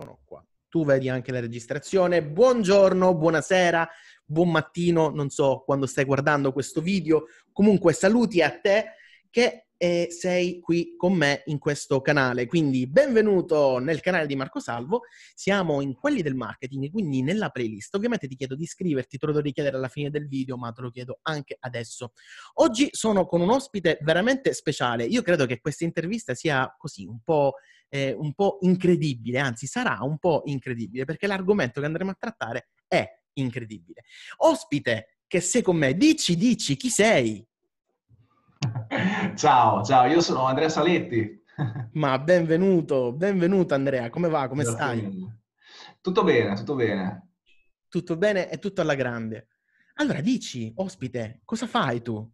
Sono qua. Tu vedi anche la registrazione. Buongiorno, buonasera, buon mattino, non so quando stai guardando questo video. Comunque saluti a te che eh, sei qui con me in questo canale. Quindi benvenuto nel canale di Marco Salvo. Siamo in quelli del marketing, quindi nella playlist. Ovviamente ti chiedo di iscriverti, te lo devo richiedere alla fine del video, ma te lo chiedo anche adesso. Oggi sono con un ospite veramente speciale. Io credo che questa intervista sia così un po' eh, un po' incredibile, anzi sarà un po' incredibile perché l'argomento che andremo a trattare è incredibile. Ospite che sei con me, dici, dici, chi sei? Ciao, ciao, io sono Andrea Saletti. Ma benvenuto, benvenuto Andrea, come va, come Grazie stai? Tutto bene, tutto bene. Tutto bene e tutto alla grande. Allora dici, ospite, cosa fai tu?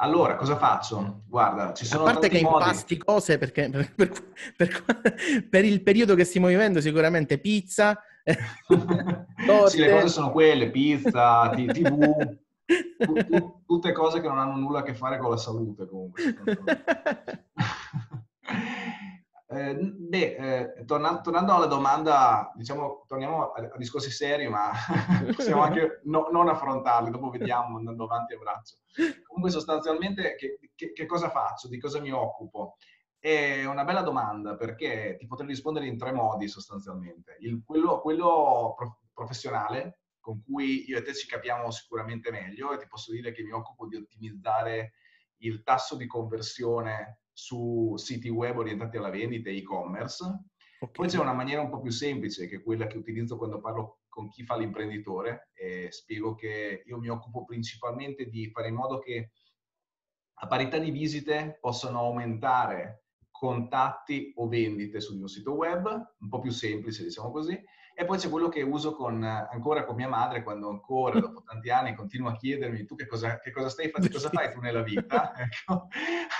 Allora, cosa faccio? Guarda, ci A sono parte che modi. impasti cose, perché per, per- per- per il periodo che stiamo vivendo sicuramente pizza. Sì, le cose sono quelle, pizza, t- tv, tu- tu- tutte cose che non hanno nulla a che fare con la salute comunque. Eh, beh, eh, torna- tornando alla domanda, diciamo, torniamo a, a discorsi seri, ma possiamo anche no- non affrontarli, dopo vediamo andando avanti a braccio. Comunque sostanzialmente che, che- che cosa faccio, di cosa mi occupo? È una bella domanda perché ti potrei rispondere in tre modi sostanzialmente. Il- quello quello pro- professionale, con cui io e te ci capiamo sicuramente meglio e ti posso dire che mi occupo di ottimizzare il tasso di conversione su siti web orientati alla vendita e e-commerce. Ok. Poi c'è una maniera un po' più semplice, che è quella che utilizzo quando parlo con chi fa l'imprenditore e spiego che io mi occupo principalmente di fare in modo che a parità di visite possano aumentare contatti o vendite su di un sito web, un po' più semplice diciamo così, e poi c'è quello che uso con, ancora con mia madre quando ancora dopo tanti anni continua a chiedermi tu che cosa, che cosa stai facendo, cosa fai tu nella vita? Ecco.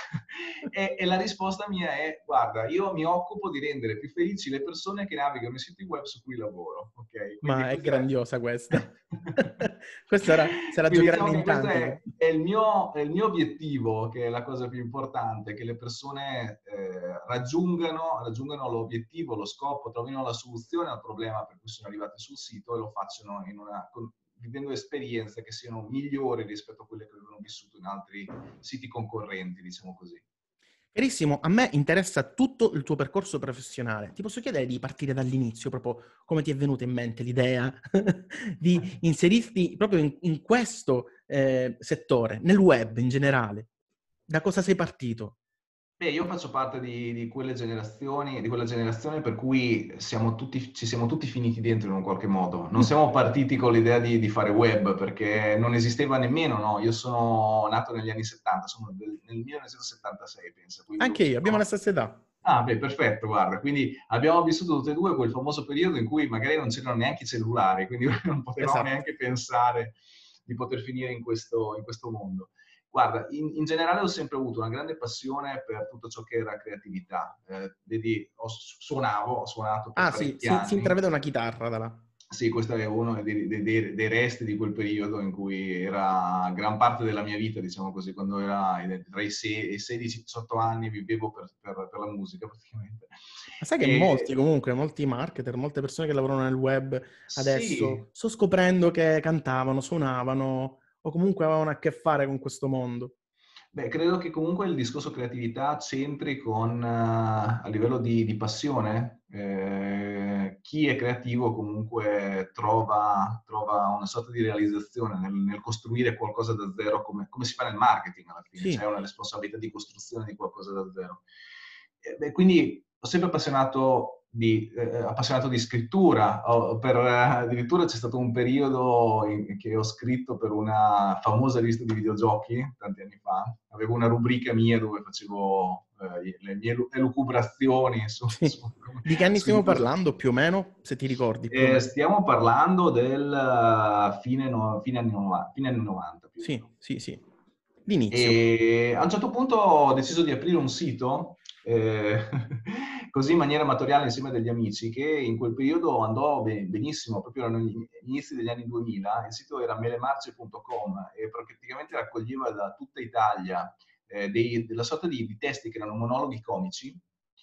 e, e la risposta mia è guarda, io mi occupo di rendere più felici le persone che navigano i siti web su cui lavoro. ok? Quindi Ma è grandiosa questa. questa era, la Quindi giocheranno diciamo tanti. è, è il mio, è il mio obiettivo, che è la cosa più importante, che le persone eh, raggiungano, raggiungano l'obiettivo, lo scopo, trovino la soluzione al problema per cui sono arrivate sul sito e lo facciano in una, vivendo esperienze che siano migliori rispetto a quelle che avevano vissuto in altri siti concorrenti, diciamo così. Carissimo, a me interessa tutto il tuo percorso professionale. Ti posso chiedere di partire dall'inizio, proprio come ti è venuta in mente l'idea di inserirti proprio in, in questo eh, settore, nel web in generale? Da cosa sei partito? Beh, io faccio parte di, di quelle generazioni, di quella generazione per cui siamo tutti, ci siamo tutti finiti dentro in un qualche modo. Non siamo partiti con l'idea di, di fare web perché non esisteva nemmeno, no? Io sono nato negli anni 70, sono del, nel 1976, penso. Anche io, abbiamo la stessa età. Ah, beh, perfetto, guarda. Quindi abbiamo vissuto tutte e due quel famoso periodo in cui magari non c'erano neanche i cellulari, quindi non potevamo Esatto. neanche pensare di poter finire in questo, in questo mondo. Guarda, in, in generale ho sempre avuto una grande passione per tutto ciò che era creatività. Eh, vedi, ho, suonavo, ho suonato per Ah sì, si, si intravede una chitarra da là. Sì, questo è uno dei, dei- dei- resti di quel periodo in cui era gran parte della mia vita, diciamo così, quando era tra i se- i 16 e i 18 anni vivevo per, per- per la musica praticamente. Ma sai che E- molti comunque, molti marketer, molte persone che lavorano nel web adesso Sì, sto scoprendo che cantavano, suonavano o comunque avevano a che fare con questo mondo. Beh, credo che comunque il discorso creatività c'entri con, eh, a livello di, di passione, eh, chi è creativo comunque trova, trova una sorta di realizzazione nel, nel costruire qualcosa da zero, come, come si fa nel marketing alla fine, Sì. c'è una responsabilità di costruzione di qualcosa da zero. Eh, beh, quindi ho sempre appassionato di, eh, appassionato di scrittura, per, eh, addirittura c'è stato un periodo in- che ho scritto per una famosa rivista di videogiochi, tanti anni fa, avevo una rubrica mia dove facevo eh, le mie elu- elucubrazioni su, Sì. su- Di che anni stiamo parlando più o meno, se ti ricordi? Eh, stiamo parlando del eh, fine, no- fine anni 90, fine anni 90 più o Sì, sì, sì. L'inizio. E a un certo punto ho deciso di aprire un sito, eh, così in maniera amatoriale insieme a degli amici, che in quel periodo andò be- benissimo, proprio erano gli inizi degli anni 2000, il sito era melemarce.com e praticamente raccoglieva da tutta Italia eh, dei- della sorta di, di testi che erano monologhi comici,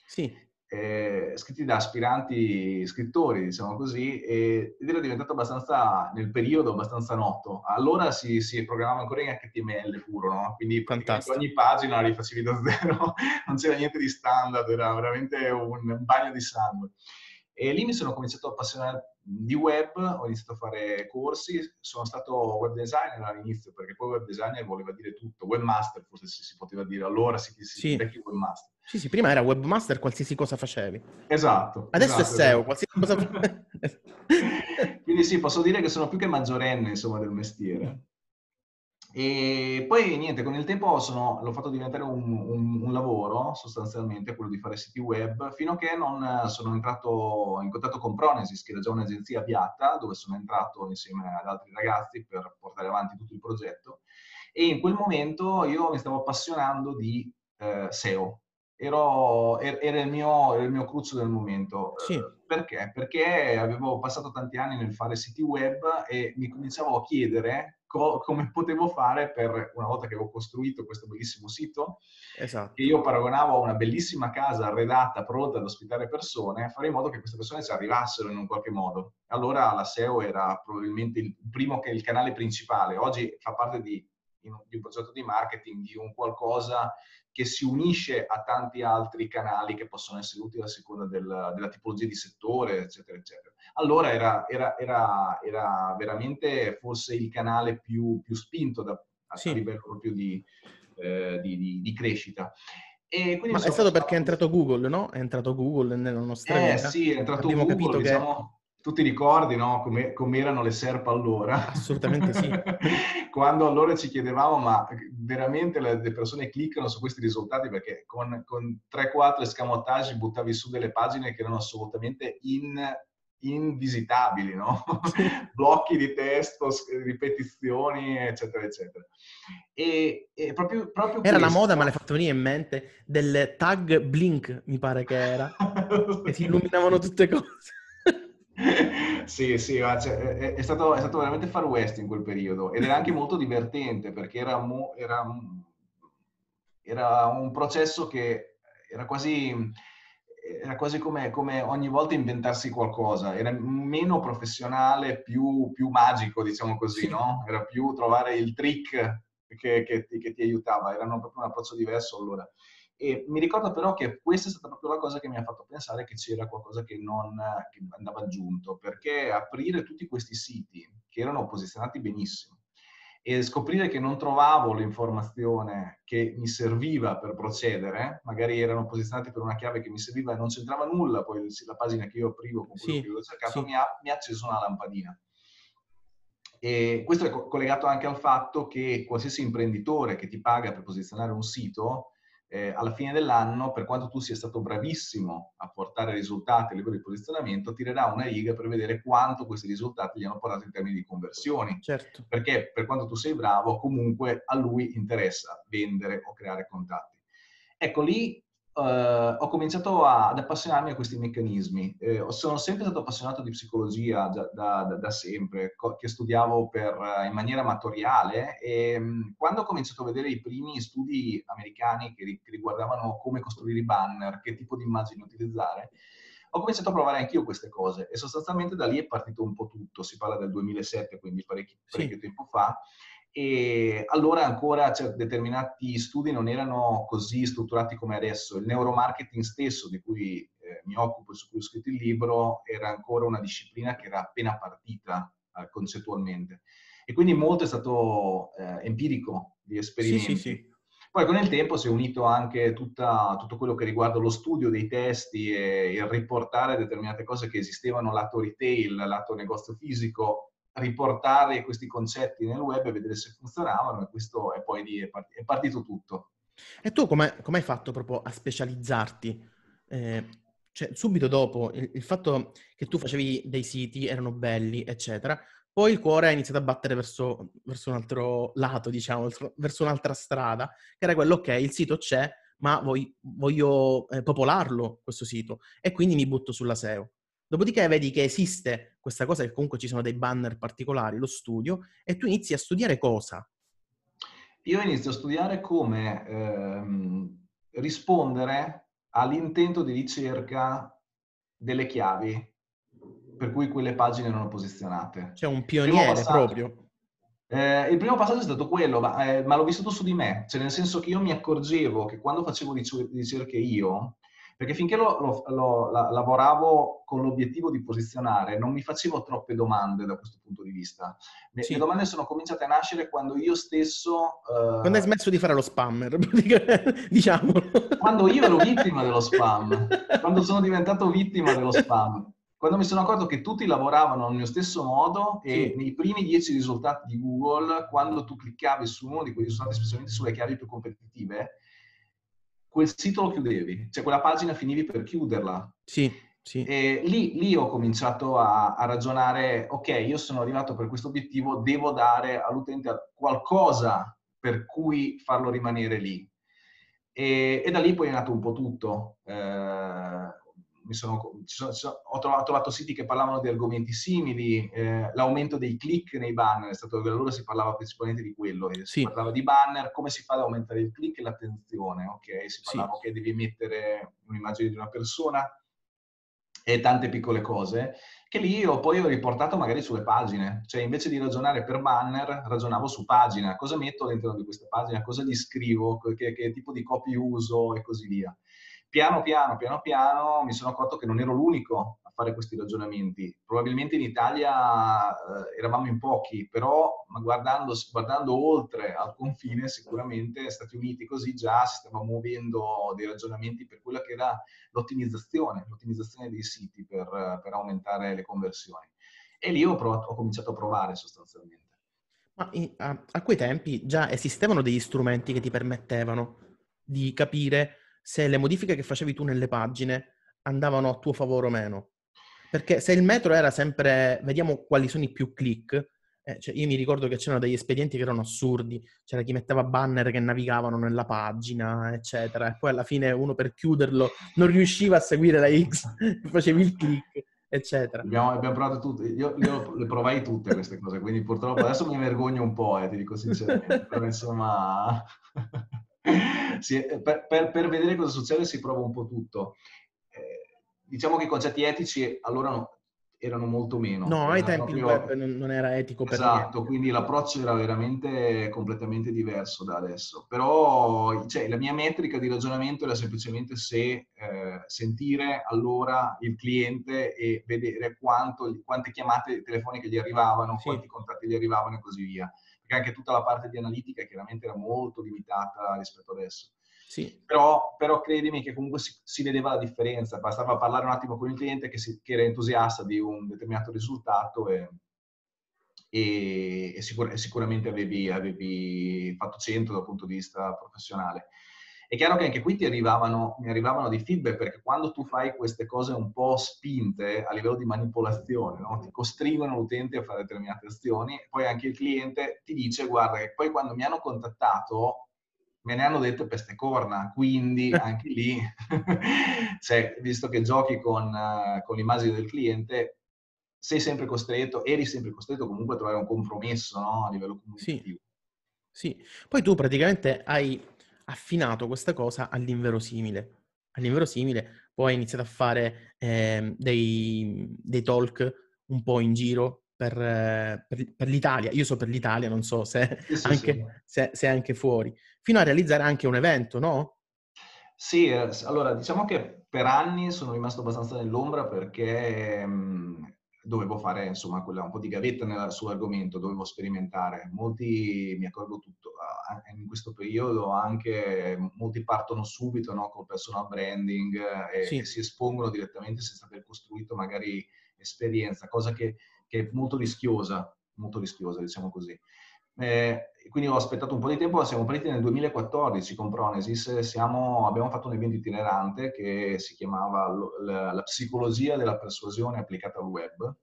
Sì, eh, scritti da aspiranti scrittori, diciamo così, ed era diventato abbastanza, nel periodo, abbastanza noto. Allora si, si programmava ancora in HTML puro, no? Quindi ogni pagina la rifacevi da zero, non c'era niente di standard, era veramente un bagno di sangue. E lì mi sono cominciato a appassionare di web, ho iniziato a fare corsi, sono stato web designer all'inizio, perché poi web designer voleva dire tutto, webmaster forse si, si poteva dire, allora si, si sì. webmaster. Sì, sì, prima era webmaster qualsiasi cosa facevi. Esatto. Adesso esatto, è SEO, esatto. qualsiasi cosa Quindi sì, posso dire che sono più che maggiorenne, insomma, del mestiere. E poi niente, con il tempo sono, l'ho fatto diventare un, un, un, lavoro sostanzialmente, quello di fare siti web, fino a che non sono entrato in contatto con Pronesis, che era già un'agenzia avviata, dove sono entrato insieme ad altri ragazzi per portare avanti tutto il progetto. E in quel momento io mi stavo appassionando di eh, SEO, Ero, er, era, il mio, era il mio cruccio del momento. Sì. Perché? Perché avevo passato tanti anni nel fare siti web e mi cominciavo a chiedere co- come potevo fare per, una volta che avevo costruito questo bellissimo sito, esatto. che io paragonavo a una bellissima casa arredata, pronta ad ospitare persone, fare in modo che queste persone ci arrivassero in un qualche modo. Allora la SEO era probabilmente il primo che il canale principale. Oggi fa parte di, di un progetto di marketing, di un qualcosa che si unisce a tanti altri canali che possono essere utili a seconda del, della tipologia di settore, eccetera, eccetera. Allora era, era, era, era veramente forse il canale più, più spinto da, a, sì. livello proprio di, eh, di, di, di crescita. Ma è stato perché è entrato Google, no? È entrato Google nella nostra eh, vita. Sì, è entrato Abbiamo Google, capito diciamo, tu ti ricordi, no? Come, come erano le SERP allora? Assolutamente sì. Quando allora ci chiedevamo, ma veramente le, le persone cliccano su questi risultati? Perché con, con 3-4 escamotage buttavi su delle pagine che erano assolutamente in, invisitabili, no? Blocchi di testo, ripetizioni, eccetera, eccetera. E, e proprio, proprio era questo... la moda, ma l'hai fatto venire in mente, del tag blink, mi pare che era, che si illuminavano tutte cose sì, sì, cioè, è, è, stato, è, stato, veramente far west in quel periodo ed era anche molto divertente perché era, mo, era, era un processo che era quasi, era quasi come, come, ogni volta inventarsi qualcosa, era meno professionale, più, più magico, diciamo così, no? Era più trovare il trick che, che, che ti aiutava, era proprio un approccio diverso allora. E mi ricordo però che questa è stata proprio la cosa che mi ha fatto pensare che c'era qualcosa che, non, che andava aggiunto, perché aprire tutti questi siti che erano posizionati benissimo e scoprire che non trovavo l'informazione che mi serviva per procedere, magari erano posizionati per una chiave che mi serviva e non c'entrava nulla, poi la pagina che io aprivo con quello sì, che avevo cercato sì. mi, ha, mi ha acceso una lampadina. E questo è collegato anche al fatto che qualsiasi imprenditore che ti paga per posizionare un sito eh, alla fine dell'anno, per quanto tu sia stato bravissimo a portare risultati a livello di posizionamento, tirerà una riga per vedere quanto questi risultati gli hanno portato in termini di conversioni. Certo. Perché per quanto tu sei bravo, comunque a lui interessa vendere o creare contatti. Ecco lì Uh, ho cominciato a, ad appassionarmi a questi meccanismi. Eh, sono sempre stato appassionato di psicologia da, da, da sempre, co- che studiavo per, in maniera amatoriale e mh, quando ho cominciato a vedere i primi studi americani che, che, riguardavano come costruire i banner, che tipo di immagini utilizzare, ho cominciato a provare anch'io queste cose e sostanzialmente da lì è partito un po' tutto. Si parla del 2007, quindi parecchio, parecchio sì. tempo fa e allora ancora cioè, determinati studi non erano così strutturati come adesso. Il neuromarketing stesso, di cui eh, mi occupo e su cui ho scritto il libro, era ancora una disciplina che era appena partita eh, concettualmente. E quindi molto è stato eh, empirico di esperimenti. Sì, sì, sì. Poi con il tempo si è unito anche tutta, tutto quello che riguarda lo studio dei testi e il riportare determinate cose che esistevano lato retail, lato negozio fisico, riportare questi concetti nel web e vedere se funzionavano e questo è poi lì, è, partito, tutto. E tu come hai fatto proprio a specializzarti? Eh, cioè, subito dopo il, il, fatto che tu facevi dei siti, erano belli, eccetera, poi il cuore ha iniziato a battere verso, verso un altro lato, diciamo, verso un'altra strada, che era quello, ok, il sito c'è, ma voglio, voglio eh, popolarlo, questo sito, e quindi mi butto sulla SEO. Dopodiché vedi che esiste questa cosa che comunque ci sono dei banner particolari, lo studio, e tu inizi a studiare cosa? Io inizio a studiare come ehm, rispondere ha l'intento di ricerca delle chiavi per cui quelle pagine erano posizionate. C'è un pioniere proprio. Eh, il primo passaggio è stato quello, ma, eh, ma, l'ho vissuto su di me, cioè nel senso che io mi accorgevo che quando facevo ricerche io, perché finché lo, lo, lo, la, lavoravo con l'obiettivo di posizionare, non mi facevo troppe domande da questo punto di vista. Le, sì. le domande sono cominciate a nascere quando io stesso... Uh, quando hai smesso di fare lo spammer, diciamo. Quando io ero vittima dello spam, quando sono diventato vittima dello spam quando mi sono accorto che tutti lavoravano nello stesso modo e sì. nei primi dieci risultati di Google, quando tu cliccavi su uno di quei risultati, specialmente sulle chiavi più competitive, quel sito lo chiudevi, cioè quella pagina finivi per chiuderla. Sì, sì. E lì, lì ho cominciato a, a, ragionare, ok, io sono arrivato per questo obiettivo, devo dare all'utente qualcosa per cui farlo rimanere lì. E, e da lì poi è nato un po' tutto. Eh, sono, sono, ho trovato, trovato, siti che parlavano di argomenti simili, eh, l'aumento dei click nei banner, è stato, allora si parlava principalmente di quello, si sì. parlava di banner, come si fa ad aumentare il click e l'attenzione, ok? Si parlava sì. che devi mettere un'immagine di una persona e tante piccole cose, che lì ho poi ho riportato magari sulle pagine, cioè invece di ragionare per banner, ragionavo su pagina, cosa metto all'interno di questa pagina, cosa gli scrivo, che, che tipo di copy uso e così via piano piano, piano piano mi sono accorto che non ero l'unico a fare questi ragionamenti. Probabilmente in Italia eh, eravamo in pochi, però guardando, guardando, oltre al confine, sicuramente Stati Uniti così già si stava muovendo dei ragionamenti per quella che era l'ottimizzazione, l'ottimizzazione dei siti per, per aumentare le conversioni. E lì ho, provato, ho cominciato a provare sostanzialmente. Ma a, a quei tempi già esistevano degli strumenti che ti permettevano di capire se le modifiche che facevi tu nelle pagine andavano a tuo favore o meno. Perché se il metro era sempre, vediamo quali sono i più click, eh, cioè io mi ricordo che c'erano degli espedienti che erano assurdi, c'era chi metteva banner che navigavano nella pagina, eccetera, e poi alla fine uno per chiuderlo non riusciva a seguire la X, facevi il click, eccetera. Abbiamo, abbiamo provato tutte, io, io, le provai tutte queste cose, quindi purtroppo adesso mi vergogno un po', eh, ti dico sinceramente, però insomma... sì, eh, per, per, per, vedere cosa succede si prova un po' tutto. Eh, diciamo che i concetti etici allora no, erano molto meno. No, ai tempi proprio... il web non, era etico per Esatto, quindi l'approccio era veramente completamente diverso da adesso. Però cioè, la mia metrica di ragionamento era semplicemente se eh, sentire allora il cliente e vedere quanto, quante chiamate telefoniche gli arrivavano, sì. quanti contatti gli arrivavano e così via perché anche tutta la parte di analitica chiaramente era molto limitata rispetto adesso. Sì. Però, però, credimi che comunque si, si, vedeva la differenza, bastava parlare un attimo con il cliente che, si, che era entusiasta di un determinato risultato e, e, e, sicur- e sicuramente avevi, avevi, fatto centro dal punto di vista professionale. È chiaro che anche qui ti arrivavano, mi arrivavano dei feedback perché quando tu fai queste cose un po' spinte a livello di manipolazione, no? ti costringono l'utente a fare determinate azioni, poi anche il cliente ti dice guarda che poi quando mi hanno contattato me ne hanno dette peste corna, quindi anche lì, cioè, visto che giochi con, uh, con l'immagine del cliente, sei sempre costretto, eri sempre costretto comunque a trovare un compromesso no? a livello comunicativo. Sì. sì, poi tu praticamente hai affinato questa cosa all'inverosimile. All'inverosimile poi hai iniziato a fare eh, dei, dei, talk un po' in giro per, per, per, l'Italia. Io so per l'Italia, non so se, sì, sì, anche, sì. Se, se anche fuori. Fino a realizzare anche un evento, no? Sì, eh, allora diciamo che per anni sono rimasto abbastanza nell'ombra perché mh, dovevo fare insomma quella, un po' di gavetta nel, sull'argomento, dovevo sperimentare. Molti, mi accorgo tutto, in questo periodo anche molti partono subito no, col personal branding e, sì. e, si espongono direttamente senza aver costruito magari esperienza, cosa che, che è molto rischiosa, molto rischiosa diciamo così. Eh, quindi ho aspettato un po' di tempo, siamo partiti nel 2014 con Pronesis, siamo, abbiamo fatto un evento itinerante che si chiamava la, la psicologia della persuasione applicata al web,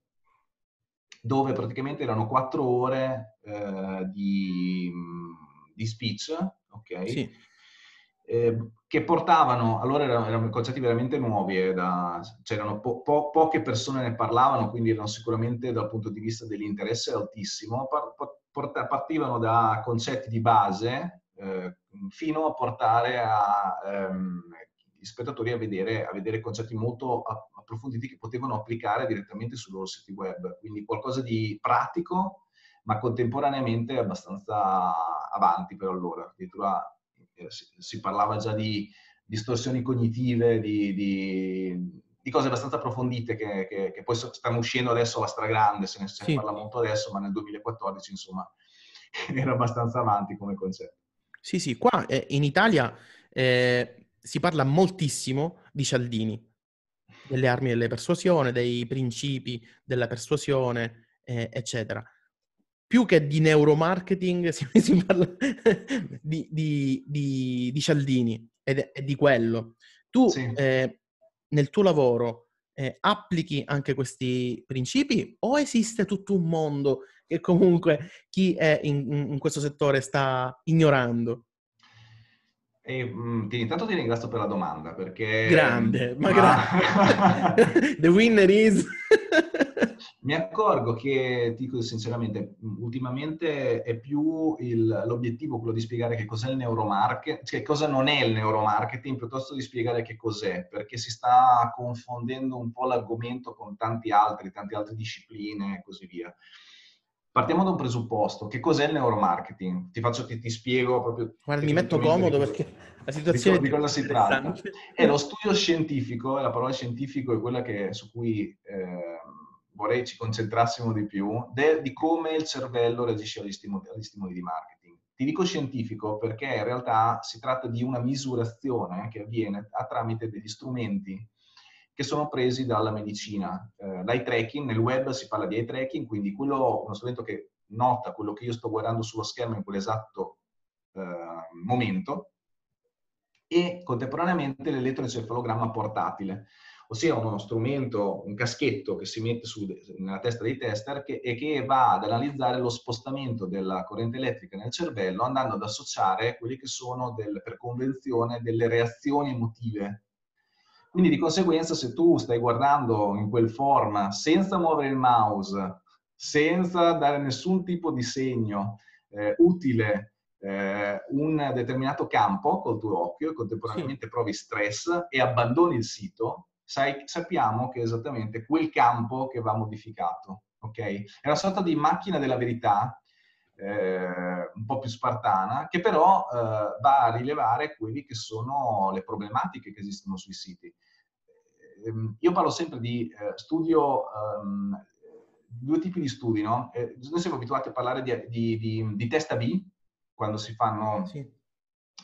dove praticamente erano quattro ore eh, di, di, speech, ok? Sì. Eh, che portavano, allora erano, erano concetti veramente nuovi, eh, da, c'erano po, po, poche persone ne parlavano, quindi erano sicuramente dal punto di vista dell'interesse altissimo, par, partivano da concetti di base eh, fino a portare a ehm, gli spettatori a vedere, a vedere concetti molto approfonditi che potevano applicare direttamente sui loro siti web. Quindi qualcosa di pratico, ma contemporaneamente abbastanza avanti per allora. Addirittura eh, si, si parlava già di distorsioni cognitive, di, di, di cose abbastanza approfondite che, che, che, poi stanno uscendo adesso alla stragrande, se ne, se sì. parla molto adesso, ma nel 2014 insomma era abbastanza avanti come concetto. Sì, sì, qua eh, in Italia eh, si parla moltissimo di Cialdini, delle armi della persuasione, dei principi della persuasione, eh, eccetera. Più che di neuromarketing si, si parla di, di, di, di Cialdini ed è, di quello. Tu sì. eh, nel tuo lavoro eh, applichi anche questi principi o esiste tutto un mondo che comunque chi è in, in questo settore sta ignorando? E, mh, intanto ti ringrazio per la domanda perché... Grande, ma, ma... grande. The winner is... Mi accorgo che, dico sinceramente, ultimamente è più il, l'obiettivo quello di spiegare che cos'è il neuromarketing, cioè cosa non è il neuromarketing, piuttosto di spiegare che cos'è, perché si sta confondendo un po' l'argomento con tanti altri, tante altre discipline e così via. Partiamo da un presupposto. Che cos'è il neuromarketing? Ti, faccio, ti, ti spiego proprio... Guarda, mi metto comodo perché la situazione... Di, di cosa si tratta? È lo studio scientifico, la parola scientifico è quella che, su cui... Eh, vorrei ci concentrassimo di più, de, di come il cervello reagisce agli stimoli, agli stimoli, di marketing. Ti dico scientifico perché in realtà si tratta di una misurazione che avviene a tramite degli strumenti che sono presi dalla medicina. Eh, l'eye tracking, nel web si parla di eye tracking, quindi quello, uno strumento che nota quello che io sto guardando sullo schermo in quell'esatto eh, momento e contemporaneamente l'elettroencefalogramma portatile ossia uno strumento, un caschetto che si mette su, nella testa dei tester che, e che va ad analizzare lo spostamento della corrente elettrica nel cervello andando ad associare quelle che sono del, per convenzione delle reazioni emotive. Quindi di conseguenza se tu stai guardando in quel form senza muovere il mouse, senza dare nessun tipo di segno eh, utile eh, un determinato campo col tuo occhio e contemporaneamente provi stress e abbandoni il sito, sai, sappiamo che è esattamente quel campo che va modificato. Okay? È una sorta di macchina della verità, eh, un po' più spartana, che però eh, va a rilevare quelle che sono le problematiche che esistono sui siti. Eh, io parlo sempre di eh, studio, um, due tipi di studi, no? Eh, noi siamo abituati a parlare di, di, di, di testa B, quando si fanno sì.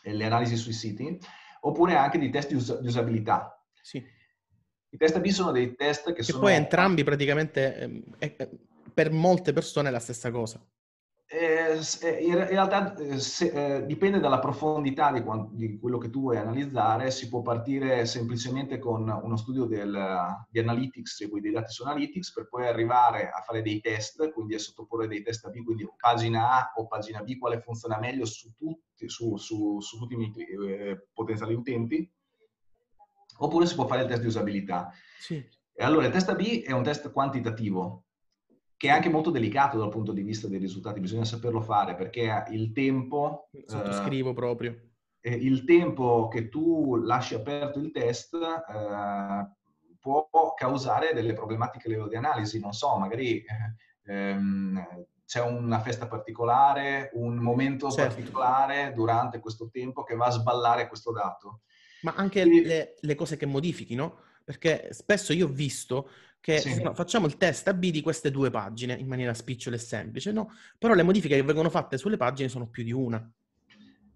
le analisi sui siti, oppure anche di test di, us- di usabilità. Sì. I test B sono dei test che, che sono... poi entrambi praticamente, eh, eh, per molte persone è la stessa cosa. Eh, eh in realtà eh, se, eh, dipende dalla profondità di, di, quello che tu vuoi analizzare, si può partire semplicemente con uno studio del, di analytics, segui dei dati su analytics, per poi arrivare a fare dei test, quindi a sottoporre dei test A B, quindi pagina A o pagina B, quale funziona meglio su tutti, su, su, su tutti i miei potenziali utenti oppure si può fare il test di usabilità. Sì. E allora il test AB è un test quantitativo, che è anche molto delicato dal punto di vista dei risultati, bisogna saperlo fare perché il tempo... Sottoscrivo eh, proprio. Il tempo che tu lasci aperto il test eh, può causare delle problematiche a livello di analisi, non so, magari ehm, c'è una festa particolare, un momento certo. particolare durante questo tempo che va a sballare questo dato. Ma anche Quindi... le, le, cose che modifichi, no? Perché spesso io ho visto che sì. no, facciamo il test AB di queste due pagine in maniera spicciola e semplice, no? Però le modifiche che vengono fatte sulle pagine sono più di una.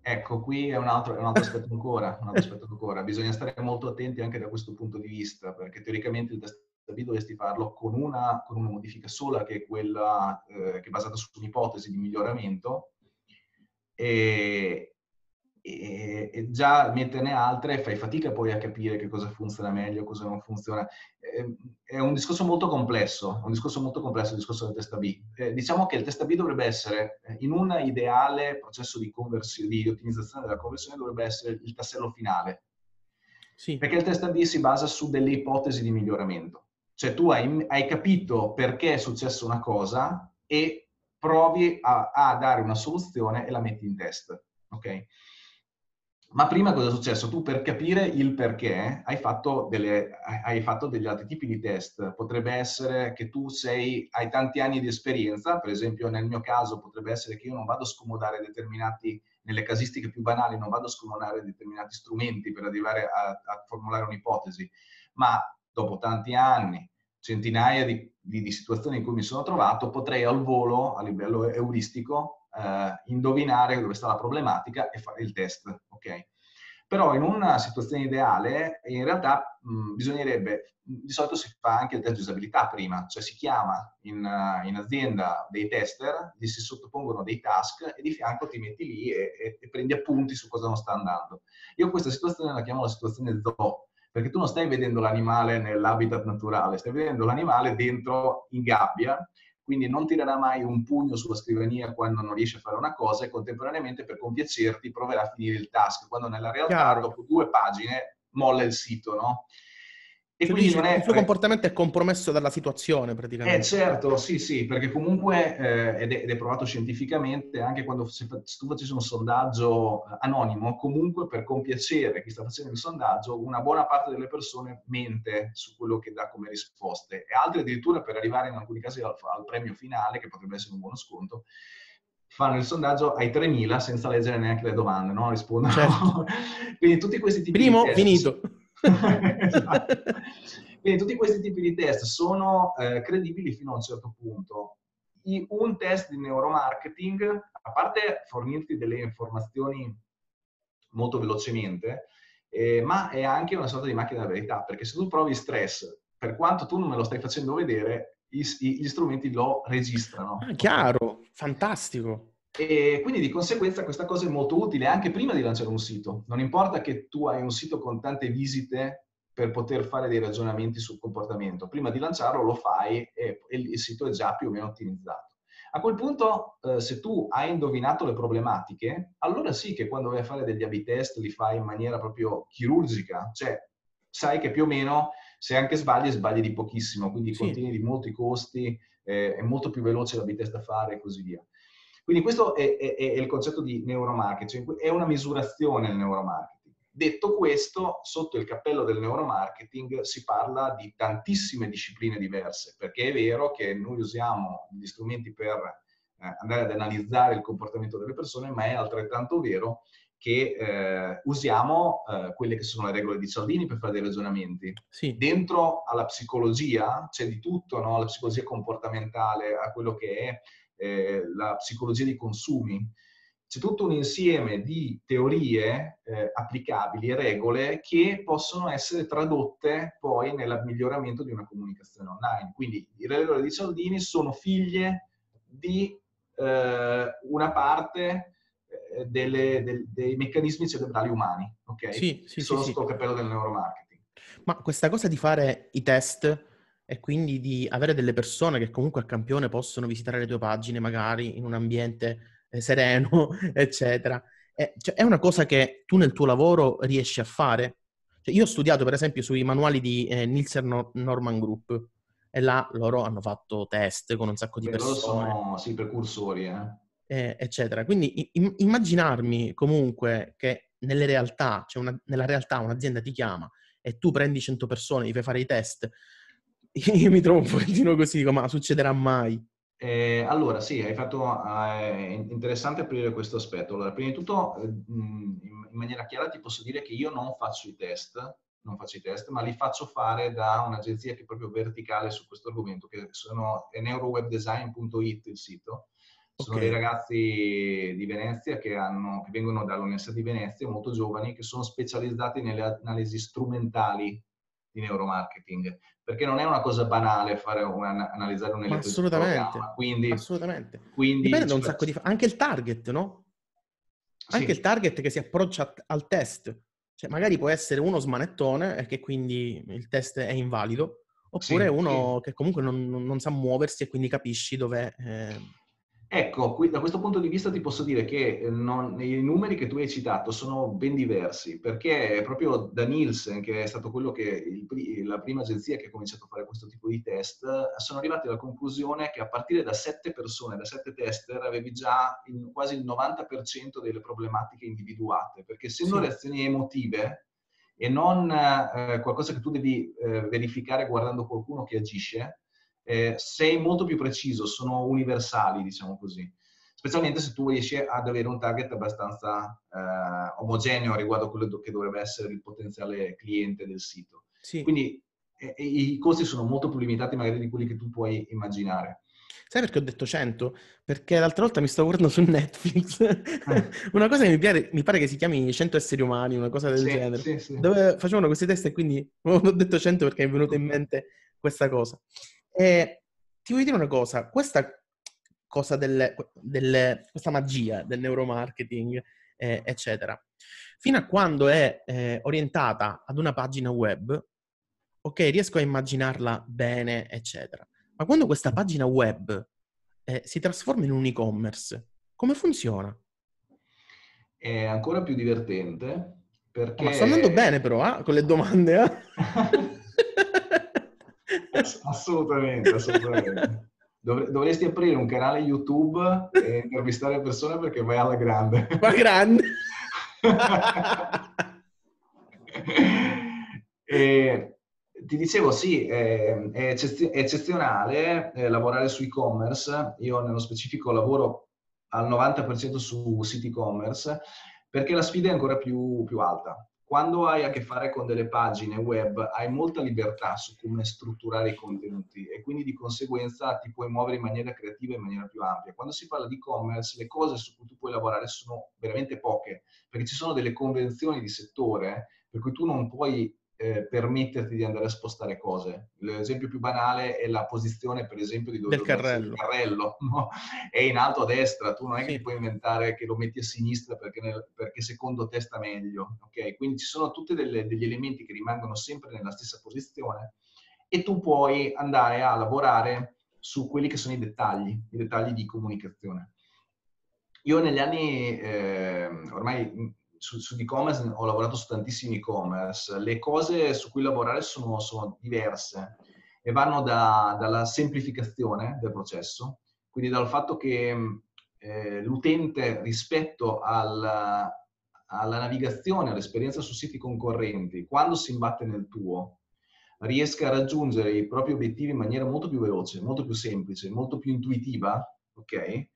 Ecco, qui è un altro, è un altro aspetto ancora, un altro aspetto ancora. Bisogna stare molto attenti anche da questo punto di vista, perché teoricamente il test AB dovresti farlo con una, con una modifica sola, che è quella eh, che è basata su un'ipotesi di miglioramento, e, e, e, già metterne altre fai fatica poi a capire che cosa funziona meglio, cosa non funziona. Eh, è un discorso molto complesso, un discorso molto complesso il discorso del test B. Eh, diciamo che il test B dovrebbe essere, eh, in un ideale processo di, di ottimizzazione della conversione, dovrebbe essere il tassello finale. Sì. Perché il test B si basa su delle ipotesi di miglioramento. Cioè tu hai, hai capito perché è successa una cosa e provi a, a dare una soluzione e la metti in test. Ok? Ma prima cosa è successo? Tu per capire il perché hai fatto, delle, hai fatto, degli altri tipi di test. Potrebbe essere che tu sei, hai tanti anni di esperienza, per esempio nel mio caso potrebbe essere che io non vado a scomodare determinati, nelle casistiche più banali, non vado a scomodare determinati strumenti per arrivare a, a formulare un'ipotesi, ma dopo tanti anni, centinaia di, di, di, situazioni in cui mi sono trovato, potrei al volo, a livello euristico, eh, indovinare dove sta la problematica e fare il test, ok? Però in una situazione ideale, in realtà mh, bisognerebbe, di solito si fa anche il test di usabilità prima, cioè si chiama in, in, azienda dei tester, gli si sottopongono dei task e di fianco ti metti lì e, e, e prendi appunti su cosa non sta andando. Io questa situazione la chiamo la situazione zoo, perché tu non stai vedendo l'animale nell'habitat naturale, stai vedendo l'animale dentro in gabbia quindi non tirerà mai un pugno sulla scrivania quando non riesce a fare una cosa e contemporaneamente per compiacerti proverà a finire il task, quando nella realtà Chiaro. dopo due pagine molla il sito, no? E cioè, quindi è... il suo comportamento è compromesso dalla situazione praticamente. Eh certo, sì, sì, perché comunque, eh, ed, è, ed, è, provato scientificamente, anche quando se, se tu facessi un sondaggio eh, anonimo, comunque per compiacere chi sta facendo il sondaggio, una buona parte delle persone mente su quello che dà come risposte e altre addirittura per arrivare in alcuni casi al, al premio finale, che potrebbe essere un buono sconto, fanno il sondaggio ai 3.000 senza leggere neanche le domande, no? Rispondono. Certo. Quindi tutti questi tipi Primo, di... Primo, finito esatto. Quindi tutti questi tipi di test sono eh, credibili fino a un certo punto. I, un test di neuromarketing, a parte fornirti delle informazioni molto velocemente, eh, ma è anche una sorta di macchina della verità, perché se tu provi stress, per quanto tu non me lo stai facendo vedere, gli, gli strumenti lo registrano. Ah, chiaro, fantastico. E quindi di conseguenza questa cosa è molto utile anche prima di lanciare un sito. Non importa che tu hai un sito con tante visite per poter fare dei ragionamenti sul comportamento. Prima di lanciarlo lo fai e, il sito è già più o meno ottimizzato. A quel punto, eh, se tu hai indovinato le problematiche, allora sì che quando vai a fare degli A-B test li fai in maniera proprio chirurgica, cioè sai che più o meno se anche sbagli, sbagli di pochissimo, quindi sì. contieni di molti costi, eh, è molto più veloce l'A-B test da fare e così via. Quindi questo è, è, è il concetto di neuromarketing, cioè è una misurazione il neuromarketing. Detto questo, sotto il cappello del neuromarketing si parla di tantissime discipline diverse, perché è vero che noi usiamo gli strumenti per eh, andare ad analizzare il comportamento delle persone, ma è altrettanto vero che eh, usiamo eh, quelle che sono le regole di Cialdini per fare dei ragionamenti. Sì. Dentro alla psicologia c'è di tutto, no? la psicologia comportamentale, a quello che è eh, la psicologia dei consumi. C'è tutto un insieme di teorie eh, applicabili e regole che possono essere tradotte poi nel miglioramento di una comunicazione online. Quindi le regole di Cialdini sono figlie di eh, una parte delle, del, dei meccanismi cerebrali umani, ok? Sì, sì, sono sì, sotto il cappello del neuromarketing. Ma questa cosa di fare i test e quindi di avere delle persone che comunque a campione possono visitare le tue pagine magari in un ambiente eh, sereno, eccetera. Eh, cioè, è una cosa che tu nel tuo lavoro riesci a fare? Cioè, io ho studiato per esempio sui manuali di eh, Nielsen Norman Group e là loro hanno fatto test con un sacco di Beh, persone. Loro sono sì, precursori, eh. Eh eccetera. Quindi i- immaginarmi comunque che nelle realtà, cioè una, nella realtà un'azienda ti chiama e tu prendi 100 persone, gli fai fare i test io mi trovo un pochettino così, dico, ma succederà mai? Eh, allora, sì, hai fatto eh, interessante aprire questo aspetto. Allora, prima di tutto, eh, in, maniera chiara ti posso dire che io non faccio i test, non faccio i test, ma li faccio fare da un'agenzia che è proprio verticale su questo argomento, che sono, è neurowebdesign.it il sito. Sono okay. dei ragazzi di Venezia che, hanno, che vengono dall'Università di Venezia, molto giovani, che sono specializzati nelle analisi strumentali di neuromarketing, perché non è una cosa banale fare una, analizzare un Assolutamente. Quindi, Assolutamente. Quindi, Dipende da un sacco di... Anche il target, no? Anche sì. il target che si approccia al test. Cioè, magari può essere uno smanettone e che quindi il test è invalido, oppure sì, uno sì. che comunque non, non, sa muoversi e quindi capisci dove... Eh Ecco, qui, da questo punto di vista ti posso dire che eh, non, i numeri che tu hai citato sono ben diversi, perché proprio da Nielsen, che è stato quello che il, la prima agenzia che ha cominciato a fare questo tipo di test, sono arrivati alla conclusione che a partire da sette persone, da sette tester, avevi già in, quasi il 90% delle problematiche individuate, perché essendo sì. reazioni emotive e non eh, qualcosa che tu devi eh, verificare guardando qualcuno che agisce, eh, sei molto più preciso, sono universali, diciamo così. Specialmente se tu riesci ad avere un target abbastanza eh, omogeneo riguardo a quello che dovrebbe essere il potenziale cliente del sito. Sì. Quindi eh, i costi sono molto più limitati magari di quelli che tu puoi immaginare. Sai perché ho detto 100? Perché l'altra volta mi stavo guardando su Netflix eh. una cosa che mi pare, mi pare, che si chiami 100 esseri umani, una cosa del sì, genere, sì, sì. dove facevano questi test e quindi ho detto 100 perché mi è venuta in mente questa cosa. E ti voglio dire una cosa, questa cosa delle, delle, questa magia del neuromarketing, eh, eccetera, fino a quando è eh, orientata ad una pagina web, ok, riesco a immaginarla bene, eccetera. Ma quando questa pagina web eh, si trasforma in un e-commerce, come funziona? È ancora più divertente perché... Ma sto andando bene però, eh, con le domande, eh? assolutamente, assolutamente. dovresti aprire un canale YouTube e intervistare persone perché vai alla grande. Ma grande! e, ti dicevo, sì, è, è eccezionale eh, lavorare su e-commerce. Io nello specifico lavoro al 90% su siti e-commerce perché la sfida è ancora più, più alta quando hai a che fare con delle pagine web hai molta libertà su come strutturare i contenuti e quindi di conseguenza ti puoi muovere in maniera creativa in maniera più ampia. Quando si parla di e-commerce le cose su cui tu puoi lavorare sono veramente poche perché ci sono delle convenzioni di settore per cui tu non puoi eh, permetterti di andare a spostare cose. L'esempio più banale è la posizione, per esempio, di dove del carrello. carrello no? È in alto a destra, tu non è che puoi inventare che lo metti a sinistra perché, nel, perché secondo te sta meglio. Okay? Quindi ci sono tutti degli elementi che rimangono sempre nella stessa posizione e tu puoi andare a lavorare su quelli che sono i dettagli, i dettagli di comunicazione. Io negli anni, eh, ormai su, su e-commerce ho lavorato su tantissimi e-commerce, le cose su cui lavorare sono, sono diverse e vanno da, dalla semplificazione del processo, quindi dal fatto che eh, l'utente rispetto al, alla navigazione, all'esperienza su siti concorrenti, quando si imbatte nel tuo, riesca a raggiungere i propri obiettivi in maniera molto più veloce, molto più semplice, molto più intuitiva, ok?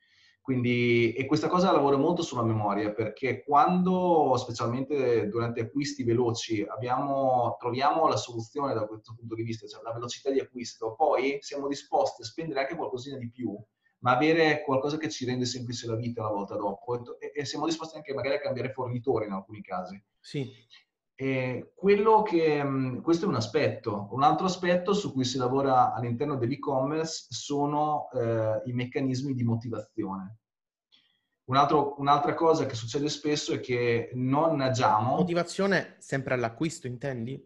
Quindi, e questa cosa lavora molto sulla memoria perché quando, specialmente durante acquisti veloci, abbiamo, troviamo la soluzione da questo punto di vista, cioè la velocità di acquisto, poi siamo disposti a spendere anche qualcosina di più, ma avere qualcosa che ci rende semplice la vita una volta dopo e, e siamo disposti anche magari a cambiare fornitore in alcuni casi. Sì. E quello che, questo è un aspetto. Un altro aspetto su cui si lavora all'interno dell'e-commerce sono eh, i meccanismi di motivazione. Un altro, un'altra cosa che succede spesso è che non agiamo... Motivazione sempre all'acquisto, intendi?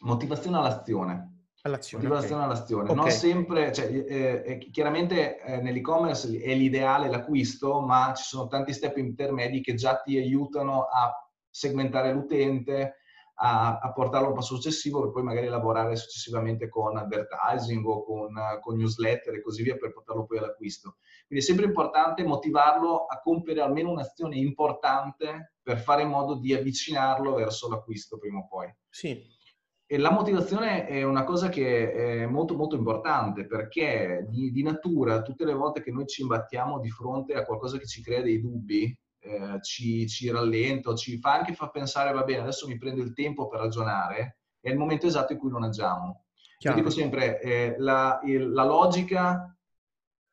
Motivazione all'azione. All'azione, motivazione okay. all'azione. Okay. Non sempre, cioè, eh, eh, chiaramente eh, nell'e-commerce è l'ideale l'acquisto, ma ci sono tanti step intermedi che già ti aiutano a segmentare l'utente, a, a, portarlo a un passo successivo per poi magari lavorare successivamente con advertising o con, con, newsletter e così via per portarlo poi all'acquisto. Quindi è sempre importante motivarlo a compiere almeno un'azione importante per fare in modo di avvicinarlo verso l'acquisto prima o poi. Sì. E la motivazione è una cosa che è molto molto importante perché di, di natura tutte le volte che noi ci imbattiamo di fronte a qualcosa che ci crea dei dubbi, eh, ci, ci rallenta, ci fa anche fa pensare, va bene, adesso mi prendo il tempo per ragionare, è il momento esatto in cui non agiamo. Io dico sempre, eh, la, il, la logica